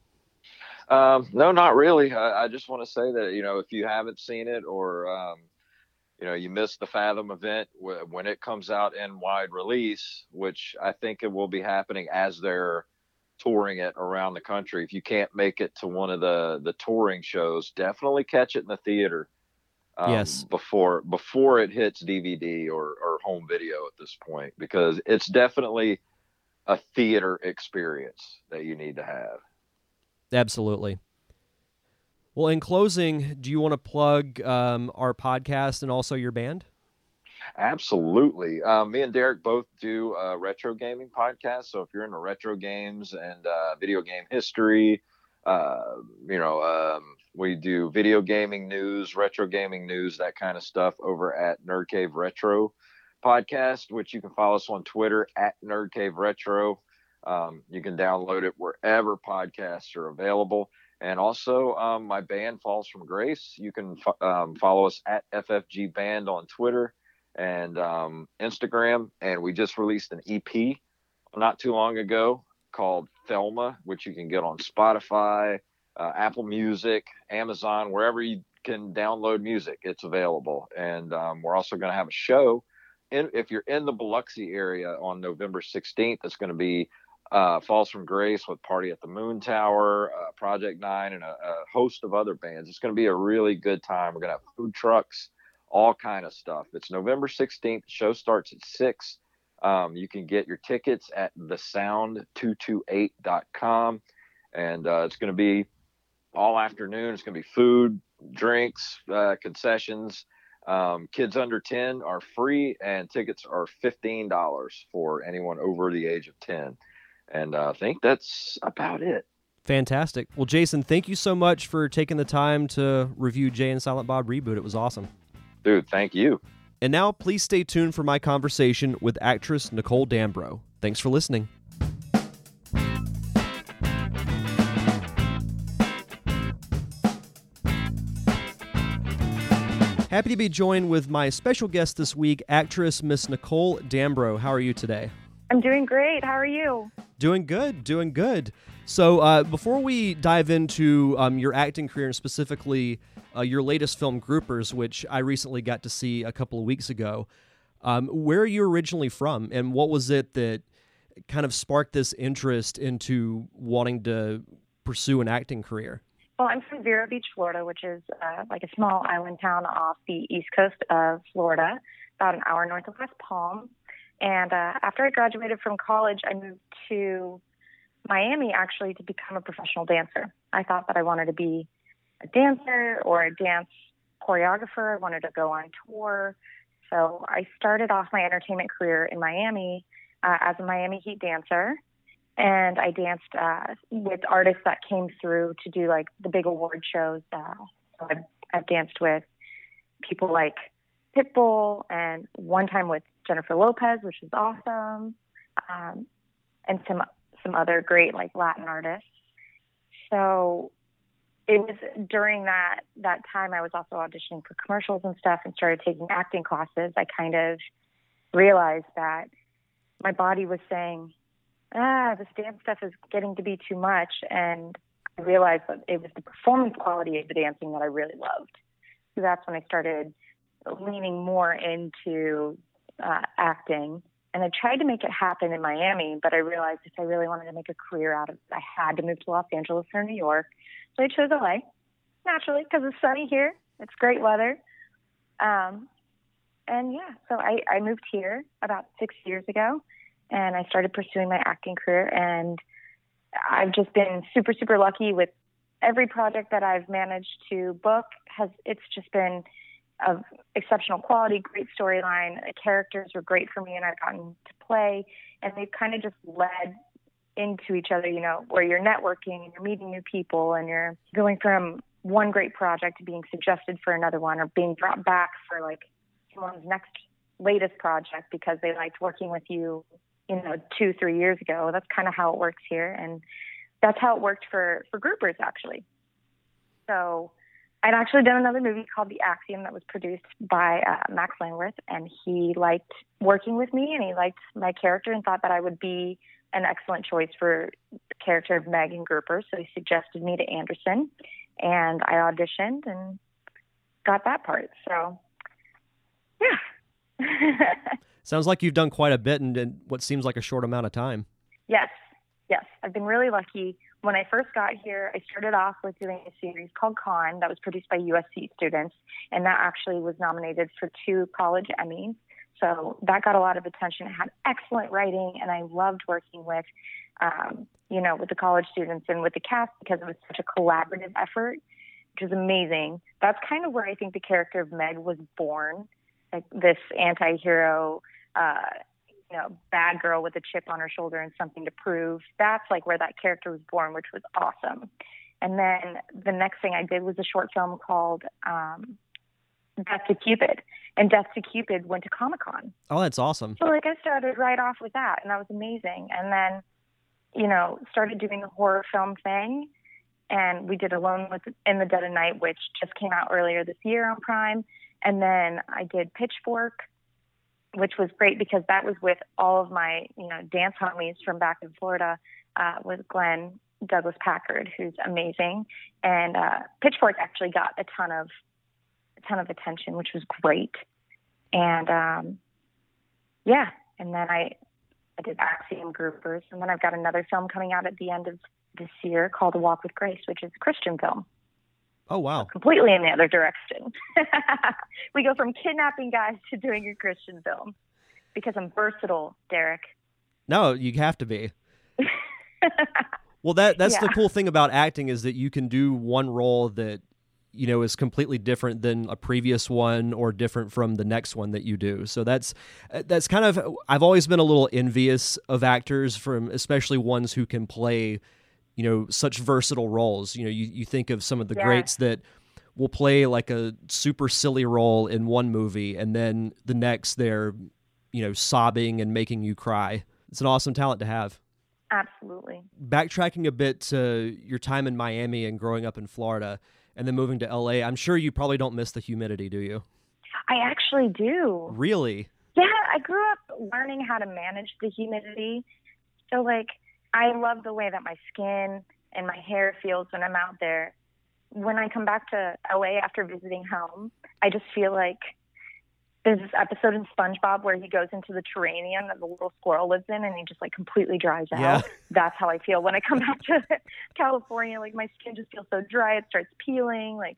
Um, no, not really. I, I just want to say that you know if you haven't seen it or um, you know you missed the Fathom event w- when it comes out in wide release, which I think it will be happening as they're touring it around the country. If you can't make it to one of the the touring shows, definitely catch it in the theater. Um, Yes. Before before it hits DVD or or home video at this point, because it's definitely a theater experience that you need to have. Absolutely. Well, in closing, do you want to plug um, our podcast and also your band? Absolutely. Um, me and Derek both do a retro gaming podcast. So if you're into retro games and uh, video game history, uh, you know, um, we do video gaming news, retro gaming news, that kind of stuff over at Nerd Cave Retro podcast, which you can follow us on Twitter at Nerd Cave Retro. Um, you can download it wherever podcasts are available. And also, um, my band Falls from Grace. You can um, follow us at FFG Band on Twitter and um, Instagram. And we just released an EP not too long ago called Thelma, which you can get on Spotify, uh, Apple Music, Amazon, wherever you can download music, it's available. And um, we're also going to have a show. In, if you're in the Biloxi area on November 16th, it's going to be uh, Falls from Grace with Party at the Moon Tower, uh, Project Nine, and a, a host of other bands. It's going to be a really good time. We're going to have food trucks, all kind of stuff. It's November 16th. The show starts at 6. Um, you can get your tickets at thesound228.com. And uh, it's going to be all afternoon. It's going to be food, drinks, uh, concessions. Um, kids under 10 are free, and tickets are $15 for anyone over the age of 10. And uh, I think that's about it. Fantastic. Well, Jason, thank you so much for taking the time to review Jay and Silent Bob Reboot. It was awesome. Dude, thank you. And now, please stay tuned for my conversation with actress Nicole Dambro. Thanks for listening. Happy to be joined with my special guest this week, actress Miss Nicole Dambro. How are you today? I'm doing great. How are you? Doing good, doing good. So, uh, before we dive into um, your acting career and specifically uh, your latest film, Groupers, which I recently got to see a couple of weeks ago, um, where are you originally from, and what was it that kind of sparked this interest into wanting to pursue an acting career? Well, I'm from Vero Beach, Florida, which is uh, like a small island town off the east coast of Florida, about an hour north of West Palm. And uh, after I graduated from college, I moved to Miami actually to become a professional dancer. I thought that I wanted to be a dancer or a dance choreographer. I wanted to go on tour. So I started off my entertainment career in Miami uh, as a Miami Heat dancer. And I danced uh, with artists that came through to do like the big award shows. Uh, I've, I've danced with people like Pitbull and one time with Jennifer Lopez, which was awesome, um, and some some other great like Latin artists. So it was during that that time I was also auditioning for commercials and stuff and started taking acting classes. I kind of realized that my body was saying, "Ah, this dance stuff is getting to be too much," and I realized that it was the performance quality of the dancing that I really loved. So that's when I started leaning more into uh, acting. And I tried to make it happen in Miami, but I realized if I really wanted to make a career out of it, I had to move to Los Angeles or New York. So I chose LA, naturally, because it's sunny here. It's great weather. Um, and yeah, so I, I moved here about six years ago, and I started pursuing my acting career. And I've just been super, super lucky with every project that I've managed to book. Has it's just been of exceptional quality, great storyline. The characters were great for me, and I've gotten to play, and they've kind of just led into each other. You know, where you're networking and you're meeting new people, and you're going from one great project to being suggested for another one, or being brought back for like someone's next latest project because they liked working with you, you know, two three years ago. That's kind of how it works here, and that's how it worked for for groupers actually. So I'd actually done another movie called The Axiom that was produced by uh, Max Langworth, and he liked working with me and he liked my character and thought that I would be an excellent choice for the character of Megan Grouper. So he suggested me to Anderson, and I auditioned and got that part. So, yeah. Sounds like you've done quite a bit in, in what seems like a short amount of time. Yes, yes. I've been really lucky when I first got here, I started off with doing a series called Con that was produced by USC students, and that actually was nominated for two college Emmys. So that got a lot of attention. It had excellent writing, and I loved working with, um, you know, with the college students and with the cast because it was such a collaborative effort, which is amazing. That's kind of where I think the character of Meg was born, like this anti-hero. Uh, you know, bad girl with a chip on her shoulder and something to prove. That's like where that character was born, which was awesome. And then the next thing I did was a short film called um, Death to Cupid. And Death to Cupid went to Comic Con. Oh, that's awesome. So like I started right off with that and that was amazing. And then, you know, started doing the horror film thing. And we did Alone with in the Dead of Night, which just came out earlier this year on Prime. And then I did Pitchfork, which was great because that was with all of my, you know, dance homies from back in Florida, uh, with Glenn Douglas Packard, who's amazing. And uh, Pitchfork actually got a ton of a ton of attention, which was great. And um, yeah, and then I I did Axiom Groupers, and then I've got another film coming out at the end of this year called Walk with Grace, which is a Christian film. Oh wow! Completely in the other direction. we go from kidnapping guys to doing a Christian film because I'm versatile, Derek. No, you have to be. well, that that's yeah. the cool thing about acting is that you can do one role that you know is completely different than a previous one or different from the next one that you do. So that's that's kind of I've always been a little envious of actors from especially ones who can play you know such versatile roles. You know you, you think of some of the yeah. greats that will play like a super silly role in one movie and then the next they're you know sobbing and making you cry. It's an awesome talent to have. Absolutely. Backtracking a bit to your time in miami and growing up in florida and then moving to la i'm sure you probably don't miss the humidity do you? I actually do. Really? Yeah i grew up learning how to manage the humidity. So like I love the way that my skin and my hair feels when I'm out there. When I come back to LA after visiting home, I just feel like there's this episode in SpongeBob where he goes into the terrarium that the little squirrel lives in and he just like completely dries out. Yeah. That's how I feel when I come back to California. Like my skin just feels so dry. It starts peeling. Like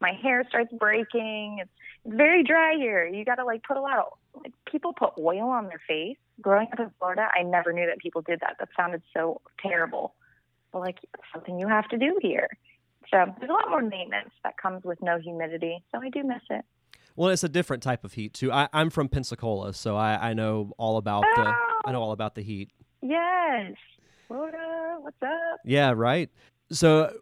my hair starts breaking. It's, it's very dry here. You got to like put a lot of like people put oil on their face. Growing up in Florida, I never knew that people did that. That sounded so terrible. But like something you have to do here. So there's a lot more maintenance that comes with no humidity. So I do miss it. Well, it's a different type of heat too. I, I'm from Pensacola, so I, I know all about the I know all about the heat. Yes. Florida, what's up? Yeah, right. So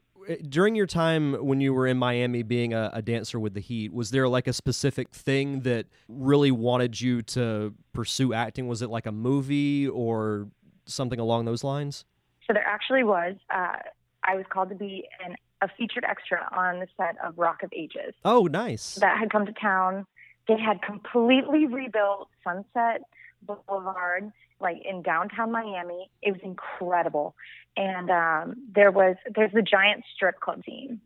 during your time when you were in Miami being a, a dancer with the Heat, was there like a specific thing that really wanted you to pursue acting? Was it like a movie or something along those lines? So there actually was. Uh, I was called to be an, a featured extra on the set of Rock of Ages Oh, nice. that had come to town. They had completely rebuilt Sunset Boulevard, like in downtown Miami. It was incredible, and um, there was there's the giant strip club scene,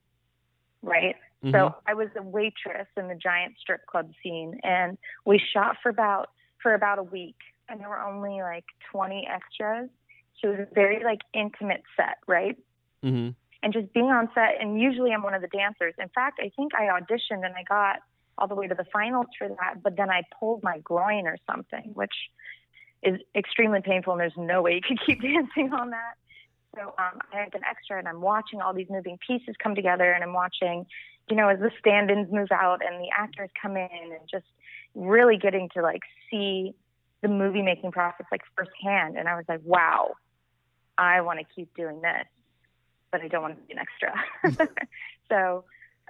right? Mhm. So I was a waitress in the giant strip club scene, and we shot for about for about a week, and there were only like 20 extras. So it was a very like intimate set, right? hmm and just being on set. And usually I'm one of the dancers. In fact, I think I auditioned and I got all the way to the finals for that, but then I pulled my groin or something, which is extremely painful. And there's no way you could keep dancing on that. So um, I had an extra, and I'm watching all these moving pieces come together, and I'm watching, you know, as the stand-ins move out and the actors come in, and just really getting to like see the movie making process like firsthand. And I was like, wow, I want to keep doing this but I don't want to be an extra. so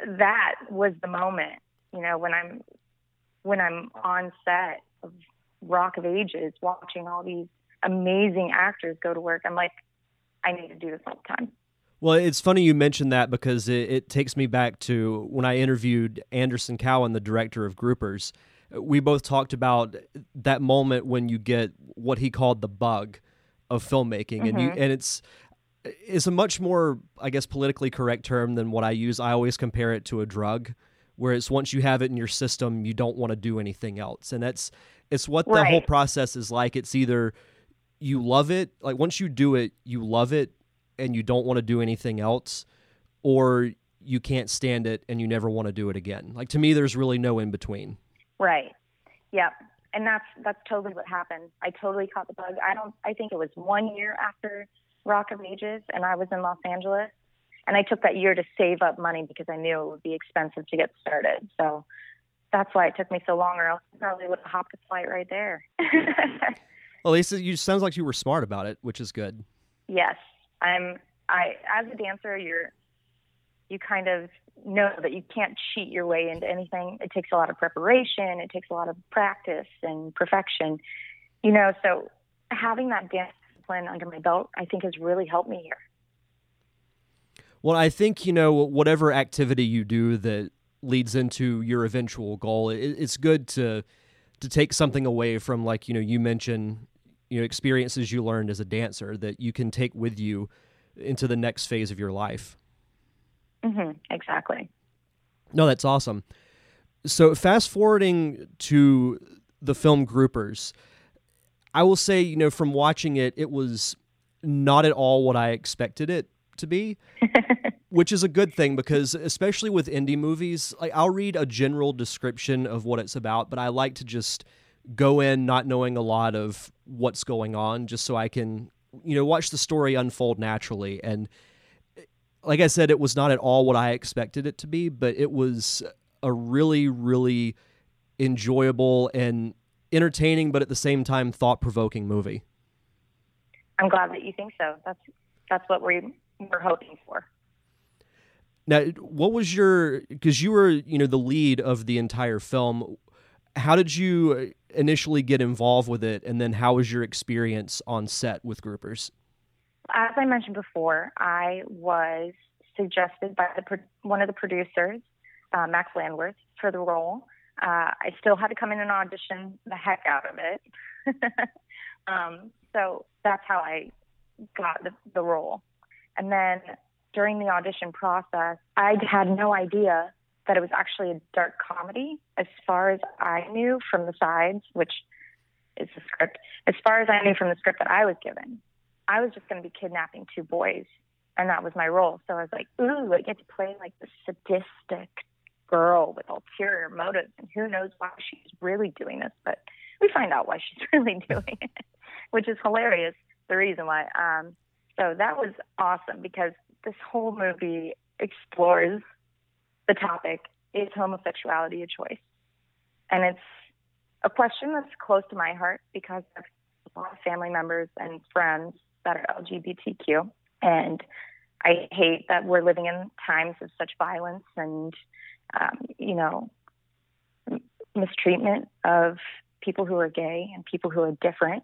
that was the moment, you know, when I'm when I'm on set of Rock of Ages, watching all these amazing actors go to work. I'm like, I need to do this all the time. Well, it's funny you mentioned that because it, it takes me back to when I interviewed Anderson Cowan, the director of Groupers. We both talked about that moment when you get what he called the bug of filmmaking, and you Mhm. and it's it's a much more, I guess, politically correct term than what I use. I always compare it to a drug, where it's once you have it in your system, you don't want to do anything else, and that's it's what the whole process is like. It's either you love it, like once you do it, you love it, and you don't want to do anything else, or you can't stand it and you never want to do it again. Like to me, there's really no in between. Right. Yep. And that's that's totally what happened. I totally caught the bug. I don't I think it was one year after Rock of Ages and I was in Los Angeles. And I took that year to save up money because I knew it would be expensive to get started. So that's why it took me so long or else I probably would have hopped a flight right there. Well, Lisa, you sounds like you were smart about it, which is good. yes. I'm I as a dancer you're you kind of know that you can't cheat your way into anything. It takes a lot of preparation, it takes a lot of practice and perfection. You know, so having that dance discipline under my belt I think has really helped me here. Well, I think you know whatever activity you do that leads into your eventual goal, it, it's good to to take something away from like you know you mentioned you know experiences you learned as a dancer that you can take with you into the next phase of your life. Mm-hmm, Exactly. No, that's awesome. So fast forwarding to the film Groupers, I will say, you know, from watching it, it was not at all what I expected it to be, which is a good thing because especially with indie movies, like I'll read a general description of what it's about, but I like to just go in not knowing a lot of what's going on just so I can, you know, watch the story unfold naturally and like I said, it was not at all what I expected it to be, but it was a really, really enjoyable and entertaining, but at the same time thought provoking movie. I'm glad that you think so. That's that's what we we're hoping for. Now, what was your because you were you know the lead of the entire film? How did you initially get involved with it, and then how was your experience on set with groupers? As I mentioned before, I was suggested by the one of the producers, uh, Max Landworth, for the role. Uh, I still had to come in and audition the heck out of it. um, so that's how I got the, the role. And then during the audition process, I had no idea that it was actually a dark comedy as far as I knew from the sides, which is the script. As far as I knew from the script that I was given, I was just going to be kidnapping two boys, and that was my role. So I was like, ooh, I get to play like the sadistic girl with ulterior motives, and who knows why she's really doing this, but we find out why she's really doing it, which is hilarious. The reason why. Um, so that was awesome because this whole movie explores the topic is homosexuality a choice? And it's a question that's close to my heart because I have a lot of family members and friends that are LGBTQ. And I hate that we're living in times of such violence and, um, you know, mistreatment of people who are gay and people who are different.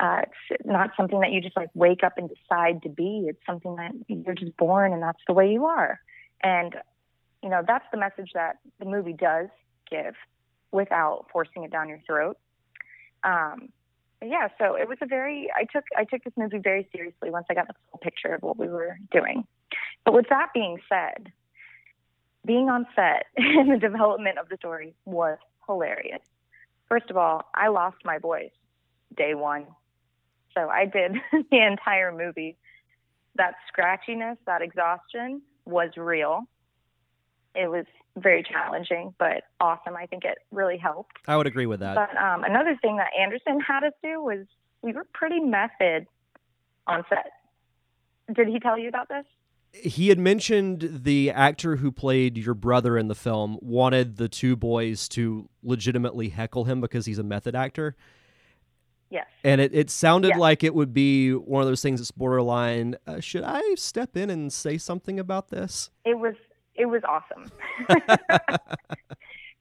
Uh, it's not something that you just like wake up and decide to be. It's something that you're just born and that's the way you are. And, you know, that's the message that the movie does give without forcing it down your throat. Um, yeah, so it was a very I took I took this movie very seriously once I got the full picture of what we were doing. But with that being said, being on set and the development of the story was hilarious. First of all, I lost my voice day one. So I did the entire movie. That scratchiness, that exhaustion was real. It was very challenging, but awesome. I think it really helped. I would agree with that. But um, another thing that Anderson had us do was we were pretty method on set. Did he tell you about this? He had mentioned the actor who played your brother in the film wanted the two boys to legitimately heckle him because he's a method actor. Yes. And it, it sounded Yes. like it would be one of those things that's borderline. Uh, should I step in and say something about this? It was it was awesome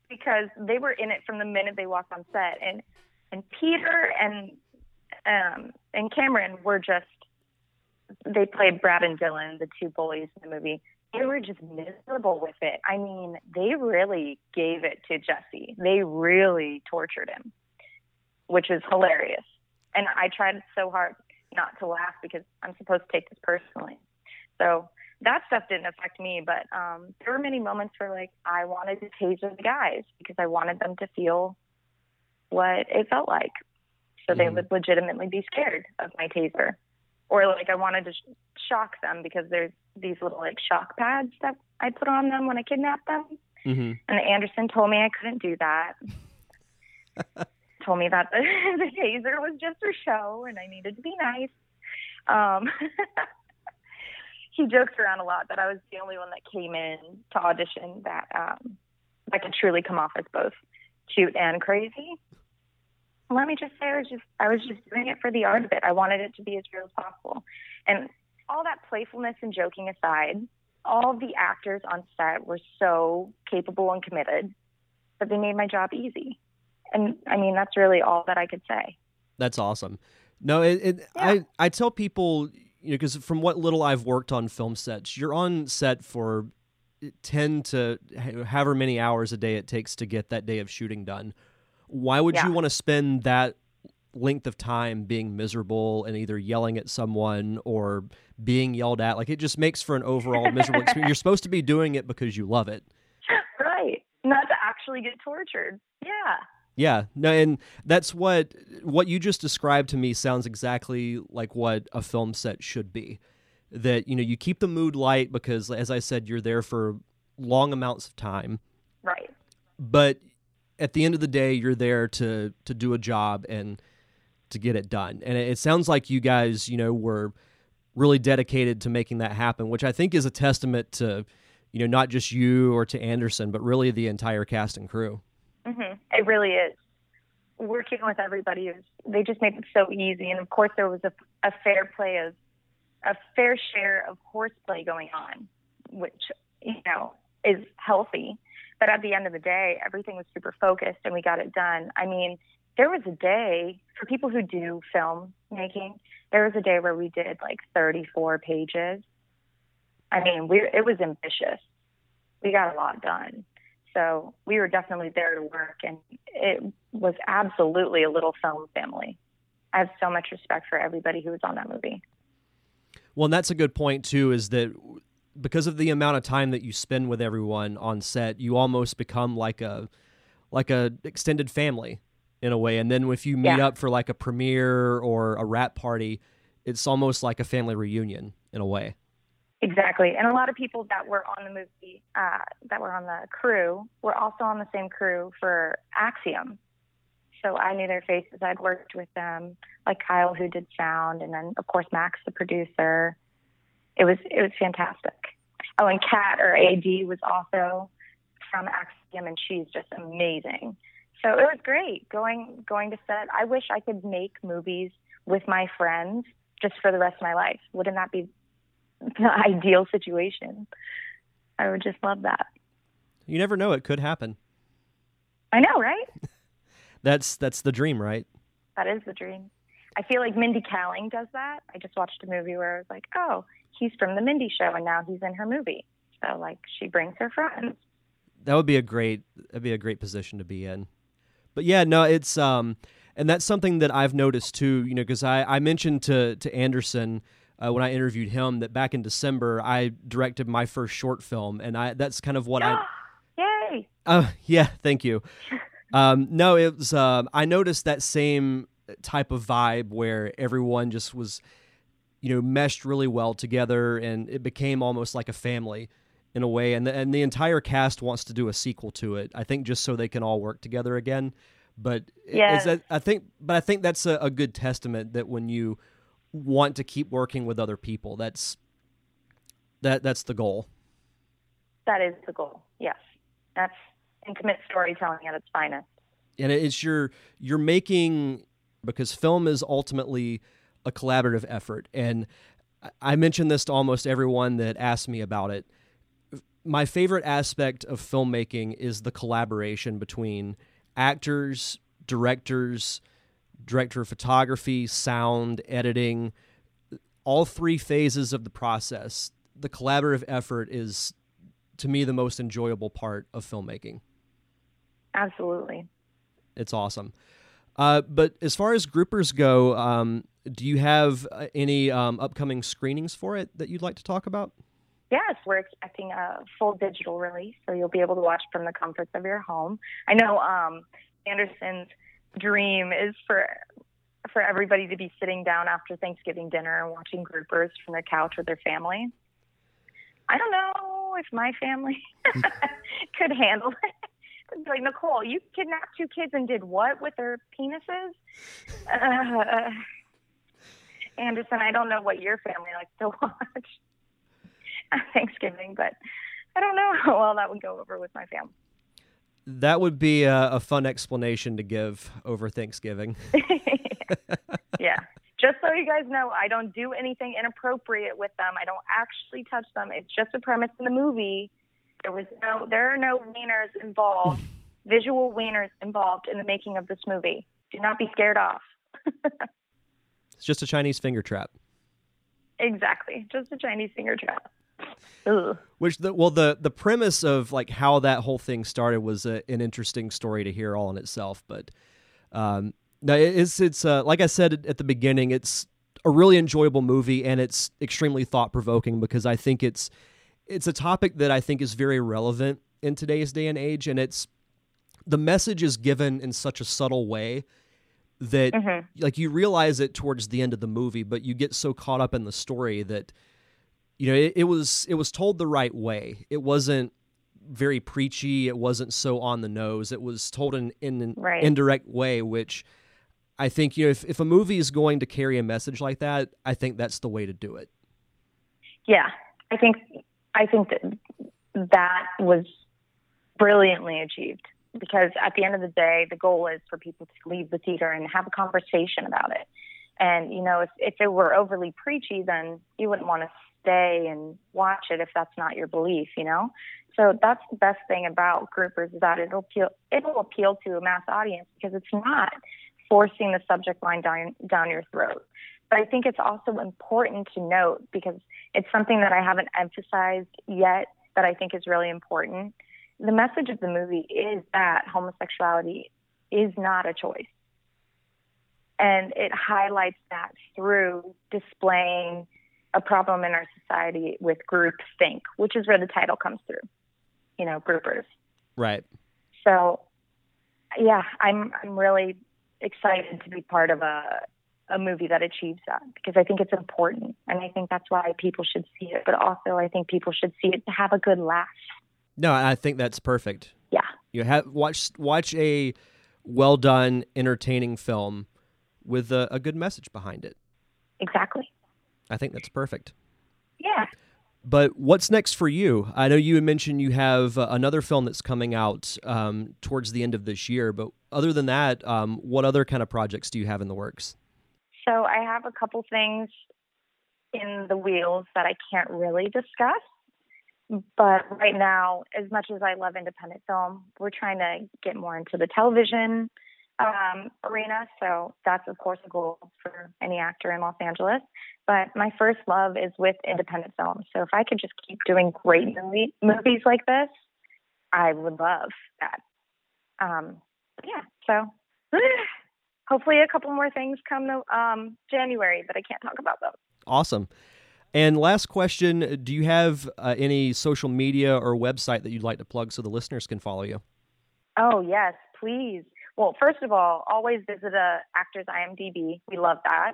because they were in it from the minute they walked on set, and and Peter and um, and Cameron were just they played Brad and Dylan, the two bullies in the movie. They were just miserable with it. I mean, they really gave it to Jesse. They really tortured him, which is hilarious. And I tried so hard not to laugh because I'm supposed to take this personally. So that stuff didn't affect me, but um, there were many moments where like I wanted to taser the guys because I wanted them to feel what it felt like, so they Mhm. would legitimately be scared of my taser, or like I wanted to sh- shock them because there's these little like shock pads that I put on them when I kidnapped them, Mm-hmm. and Anderson told me I couldn't do that. told me that the, the taser was just for show and I needed to be nice. Um, he jokes around a lot that I was the only one that came in to audition that um, that could truly come off as both cute and crazy. Let me just say, I was just I was just doing it for the art of it. I wanted it to be as real as possible, and all that playfulness and joking aside, all the actors on set were so capable and committed that they made my job easy. And I mean, that's really all that I could say. That's awesome. No, it, it Yeah. I I tell people, you know, because from what little I've worked on film sets, you're on set for ten to however many hours a day it takes to get that day of shooting done. Why would Yeah. you want to spend that length of time being miserable and either yelling at someone or being yelled at? Like it just makes for an overall miserable experience. You're supposed to be doing it because you love it. Right. Not to actually get tortured. Yeah. Yeah, no, and that's what what you just described to me sounds exactly like what a film set should be. That you know you keep the mood light because, as I said, you're there for long amounts of time, Right. but at the end of the day, you're there to to do a job and to get it done. And it, it sounds like you guys, you know, were really dedicated to making that happen, which I think is a testament to, you know, not just you or to Anderson, but really the entire cast and crew. Hmm It really is. Working with everybody is they just made it so easy, and of course there was a, a fair play of a fair share of horseplay going on, which you know is healthy. But at the end of the day, everything was super focused, and we got it done. I mean, there was a day for people who do film making. There was a day where we did like 34 pages. I mean, we it was ambitious. We got a lot done. So we were definitely there to work, and it was absolutely a little film family. I have so much respect for everybody who was on that movie. Well, and that's a good point too. Is that because of the amount of time that you spend with everyone on set, you almost become like a like a extended family in a way. And then if you meet Yeah. up for like a premiere or a rap party, it's almost like a family reunion in a way. Exactly. And a lot of people that were on the movie, uh, that were on the crew, were also on the same crew for Axiom. So I knew their faces. I'd worked with them, like Kyle, who did sound, and then of course Max, the producer. It was it was fantastic. Oh, and Kat or AD was also from Axiom, and she's just amazing. So it was great going going to set. I wish I could make movies with my friends just for the rest of my life. Wouldn't that be the ideal situation. I would just love that. You never know; it could happen. I know, right? That's that's the dream, right? That is the dream. I feel like Mindy Kaling does that. I just watched a movie where I was like, oh, he's from the Mindy show and now he's in her movie. So like she brings her friends. That would be a great that'd be a great position to be in. But yeah, no, it's um and that's something that I've noticed too, you know, because I, I mentioned to to Anderson uh, when I interviewed him that back in December I directed my first short film and I that's kind of what I Yay! Uh, yeah, thank you. Um, no, it was. Uh, I noticed that same type of vibe where everyone just was, you know, meshed really well together, and it became almost like a family in a way. And the, and the entire cast wants to do a sequel to it. I think just so they can all work together again. But Yes. that, I think, but I think that's a, a good testament that when you want to keep working with other people, that's that that's the goal. That is the goal. Yes. That's intimate storytelling at its finest. and it's your you're making because film is ultimately a collaborative effort and I- i mention this to almost everyone that asks me about it my favorite aspect of filmmaking is the collaboration between actors directors director of photography sound editing all three phases of the process the collaborative effort is to me the most enjoyable part of filmmaking Absolutely. it's awesome. Uh, but as far as groupers go, um, do you have uh, any um, upcoming screenings for it that you'd like to talk about? Yes, we're expecting a full digital release, so you'll be able to watch from the comforts of your home. I know um, Anderson's dream is for for everybody to be sitting down after Thanksgiving dinner and watching groupers from their couch with their family. I don't know if my family could handle it. Like Nicole, you kidnapped two kids and did what with their penises? Uh, Anderson, I don't know what your family likes to watch at Thanksgiving, but I don't know how well that would go over with my family. That would be a, a fun explanation to give over Thanksgiving. yeah. Just so you guys know, I don't do anything inappropriate with them. I don't actually touch them. It's just a premise in the movie. There was no there are no wieners involved, visual wieners involved in the making of this movie. Do not be scared off. It's just a Chinese finger trap. Exactly. Just a Chinese finger trap. Ugh. Which the well the the premise of like how that whole thing started was a, an interesting story to hear all in itself. But um, no, it's it's uh, like I said at the beginning, it's a really enjoyable movie and it's extremely thought provoking because I think it's it's a topic that I think is very relevant in today's day and age, and it's the message is given in such a subtle way that Mhm. like you realize it towards the end of the movie, but you get so caught up in the story that you know it, it was it was told the right way. It wasn't very preachy. It wasn't so on the nose. It was told in, in an Right. indirect way, which I think you know if, if a movie is going to carry a message like that, I think that's the way to do it. Yeah, I think I think that that was brilliantly achieved because at the end of the day, the goal is for people to leave the theater and have a conversation about it. And you know, if if it were overly preachy, then you wouldn't want to stay and watch it if that's not your belief, you know. So that's the best thing about groupers is that it'll appeal it'll appeal to a mass audience because it's not forcing the subject line down down your throat. But I think it's also important to note because it's something that I haven't emphasized yet that I think is really important. The message of the movie is that homosexuality is not a choice. And it highlights that through displaying a problem in our society with group think, which is where the title comes through. You know, groupers. Right. So, yeah, I'm I'm really excited to be part of a a movie that achieves that because I think it's important and I think that's why people should see it. But also, I think people should see it to have a good laugh. No, I think that's perfect. Yeah. You have watch watch a well done, entertaining film with a, a good message behind it. Exactly. I think that's perfect. Yeah. But what's next for you? I know you mentioned you have uh, another film that's coming out um, towards the end of this year, but other than that, um, what other kind of projects do you have in the works? So I have a couple things in the wheels that I can't really discuss. But right now, as much as I love independent film, we're trying to get more into the television um, arena. So that's, of course, a goal for any actor in Los Angeles. But my first love is with independent film. So if I could just keep doing great movie, movies like this, I would love that. Um, yeah, so hopefully a couple more things come to um, January, but I can't talk about them. Awesome. And last question Do you have uh, any social media or website that you'd like to plug so the listeners can follow you? Oh, yes, please. Well, first of all, always visit a actor's IMDb. We love that.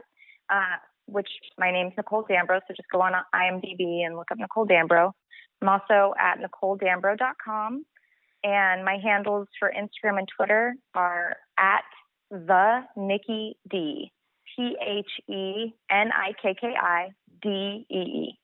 Uh, which my name's Nicole Dambro, so just go on IMDb and look up Nicole Dambro. I'm also at NicoleDambro.com, and my handles for Instagram and Twitter are at the Nikki D, T H E N I K K I D E E.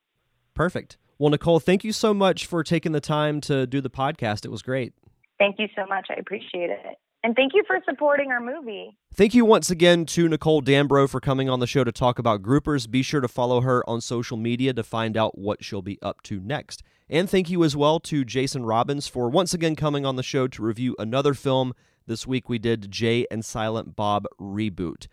Perfect. Well, Nicole, thank you so much for taking the time to do the podcast. It was great. Thank you so much. I appreciate it. And thank you for supporting our movie. Thank you once again to Nicole Dambro for coming on the show to talk about groupers. Be sure to follow her on social media to find out what she'll be up to next. And thank you as well to Jason Robbins for once again coming on the show to review another film. This week we did Jay and Silent Bob Reboot.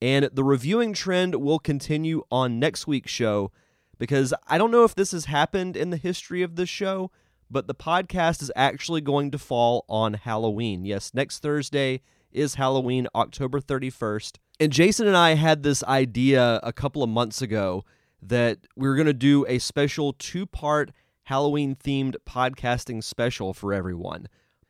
And the reviewing trend will continue on next week's show because I don't know if this has happened in the history of this show, but the podcast is actually going to fall on Halloween. Yes, next Thursday is Halloween, October 31st. And Jason and I had this idea a couple of months ago that we were going to do a special two part Halloween themed podcasting special for everyone.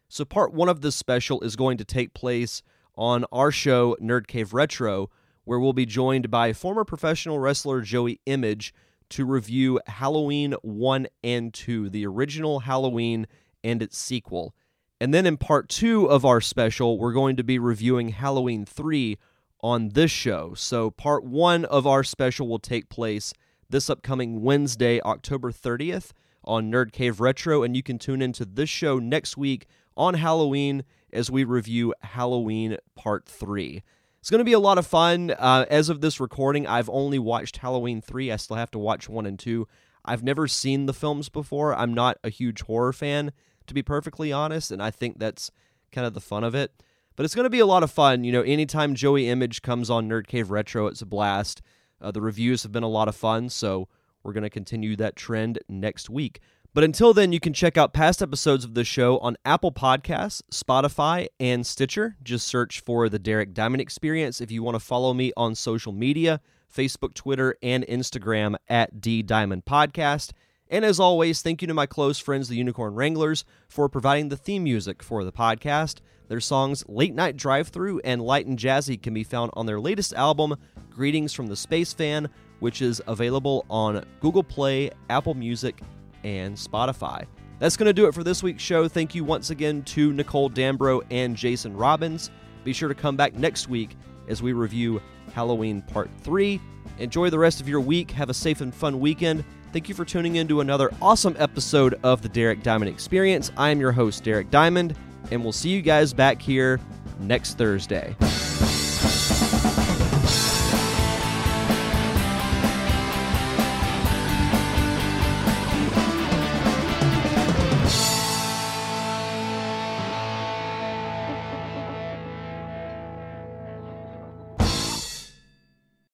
So, part one of this special is going to take place on our show, Nerd Cave Retro, where we'll be joined by former professional wrestler Joey Image to review Halloween 1 and 2, the original Halloween and its sequel. And then in part two of our special, we're going to be reviewing Halloween 3 on this show. So part one of our special will take place this upcoming Wednesday, October 30th on Nerd Cave Retro, and you can tune into this show next week on Halloween as we review Halloween Part 3. It's going to be a lot of fun. Uh, as of this recording, I've only watched Halloween 3. I still have to watch 1 and 2. I've never seen the films before. I'm not a huge horror fan, to be perfectly honest, and I think that's kind of the fun of it. But it's going to be a lot of fun. You know, anytime Joey Image comes on Nerd Cave Retro, it's a blast. Uh, the reviews have been a lot of fun, so we're going to continue that trend next week. But until then, you can check out past episodes of the show on Apple Podcasts, Spotify, and Stitcher. Just search for the Derek Diamond Experience if you want to follow me on social media Facebook, Twitter, and Instagram at D Diamond Podcast. And as always, thank you to my close friends, the Unicorn Wranglers, for providing the theme music for the podcast. Their songs Late Night Drive Through and Light and Jazzy can be found on their latest album, Greetings from the Space Fan, which is available on Google Play, Apple Music, and Spotify. That's going to do it for this week's show. Thank you once again to Nicole Dambro and Jason Robbins. Be sure to come back next week as we review Halloween Part 3. Enjoy the rest of your week. Have a safe and fun weekend. Thank you for tuning in to another awesome episode of the Derek Diamond Experience. I am your host, Derek Diamond, and we'll see you guys back here next Thursday.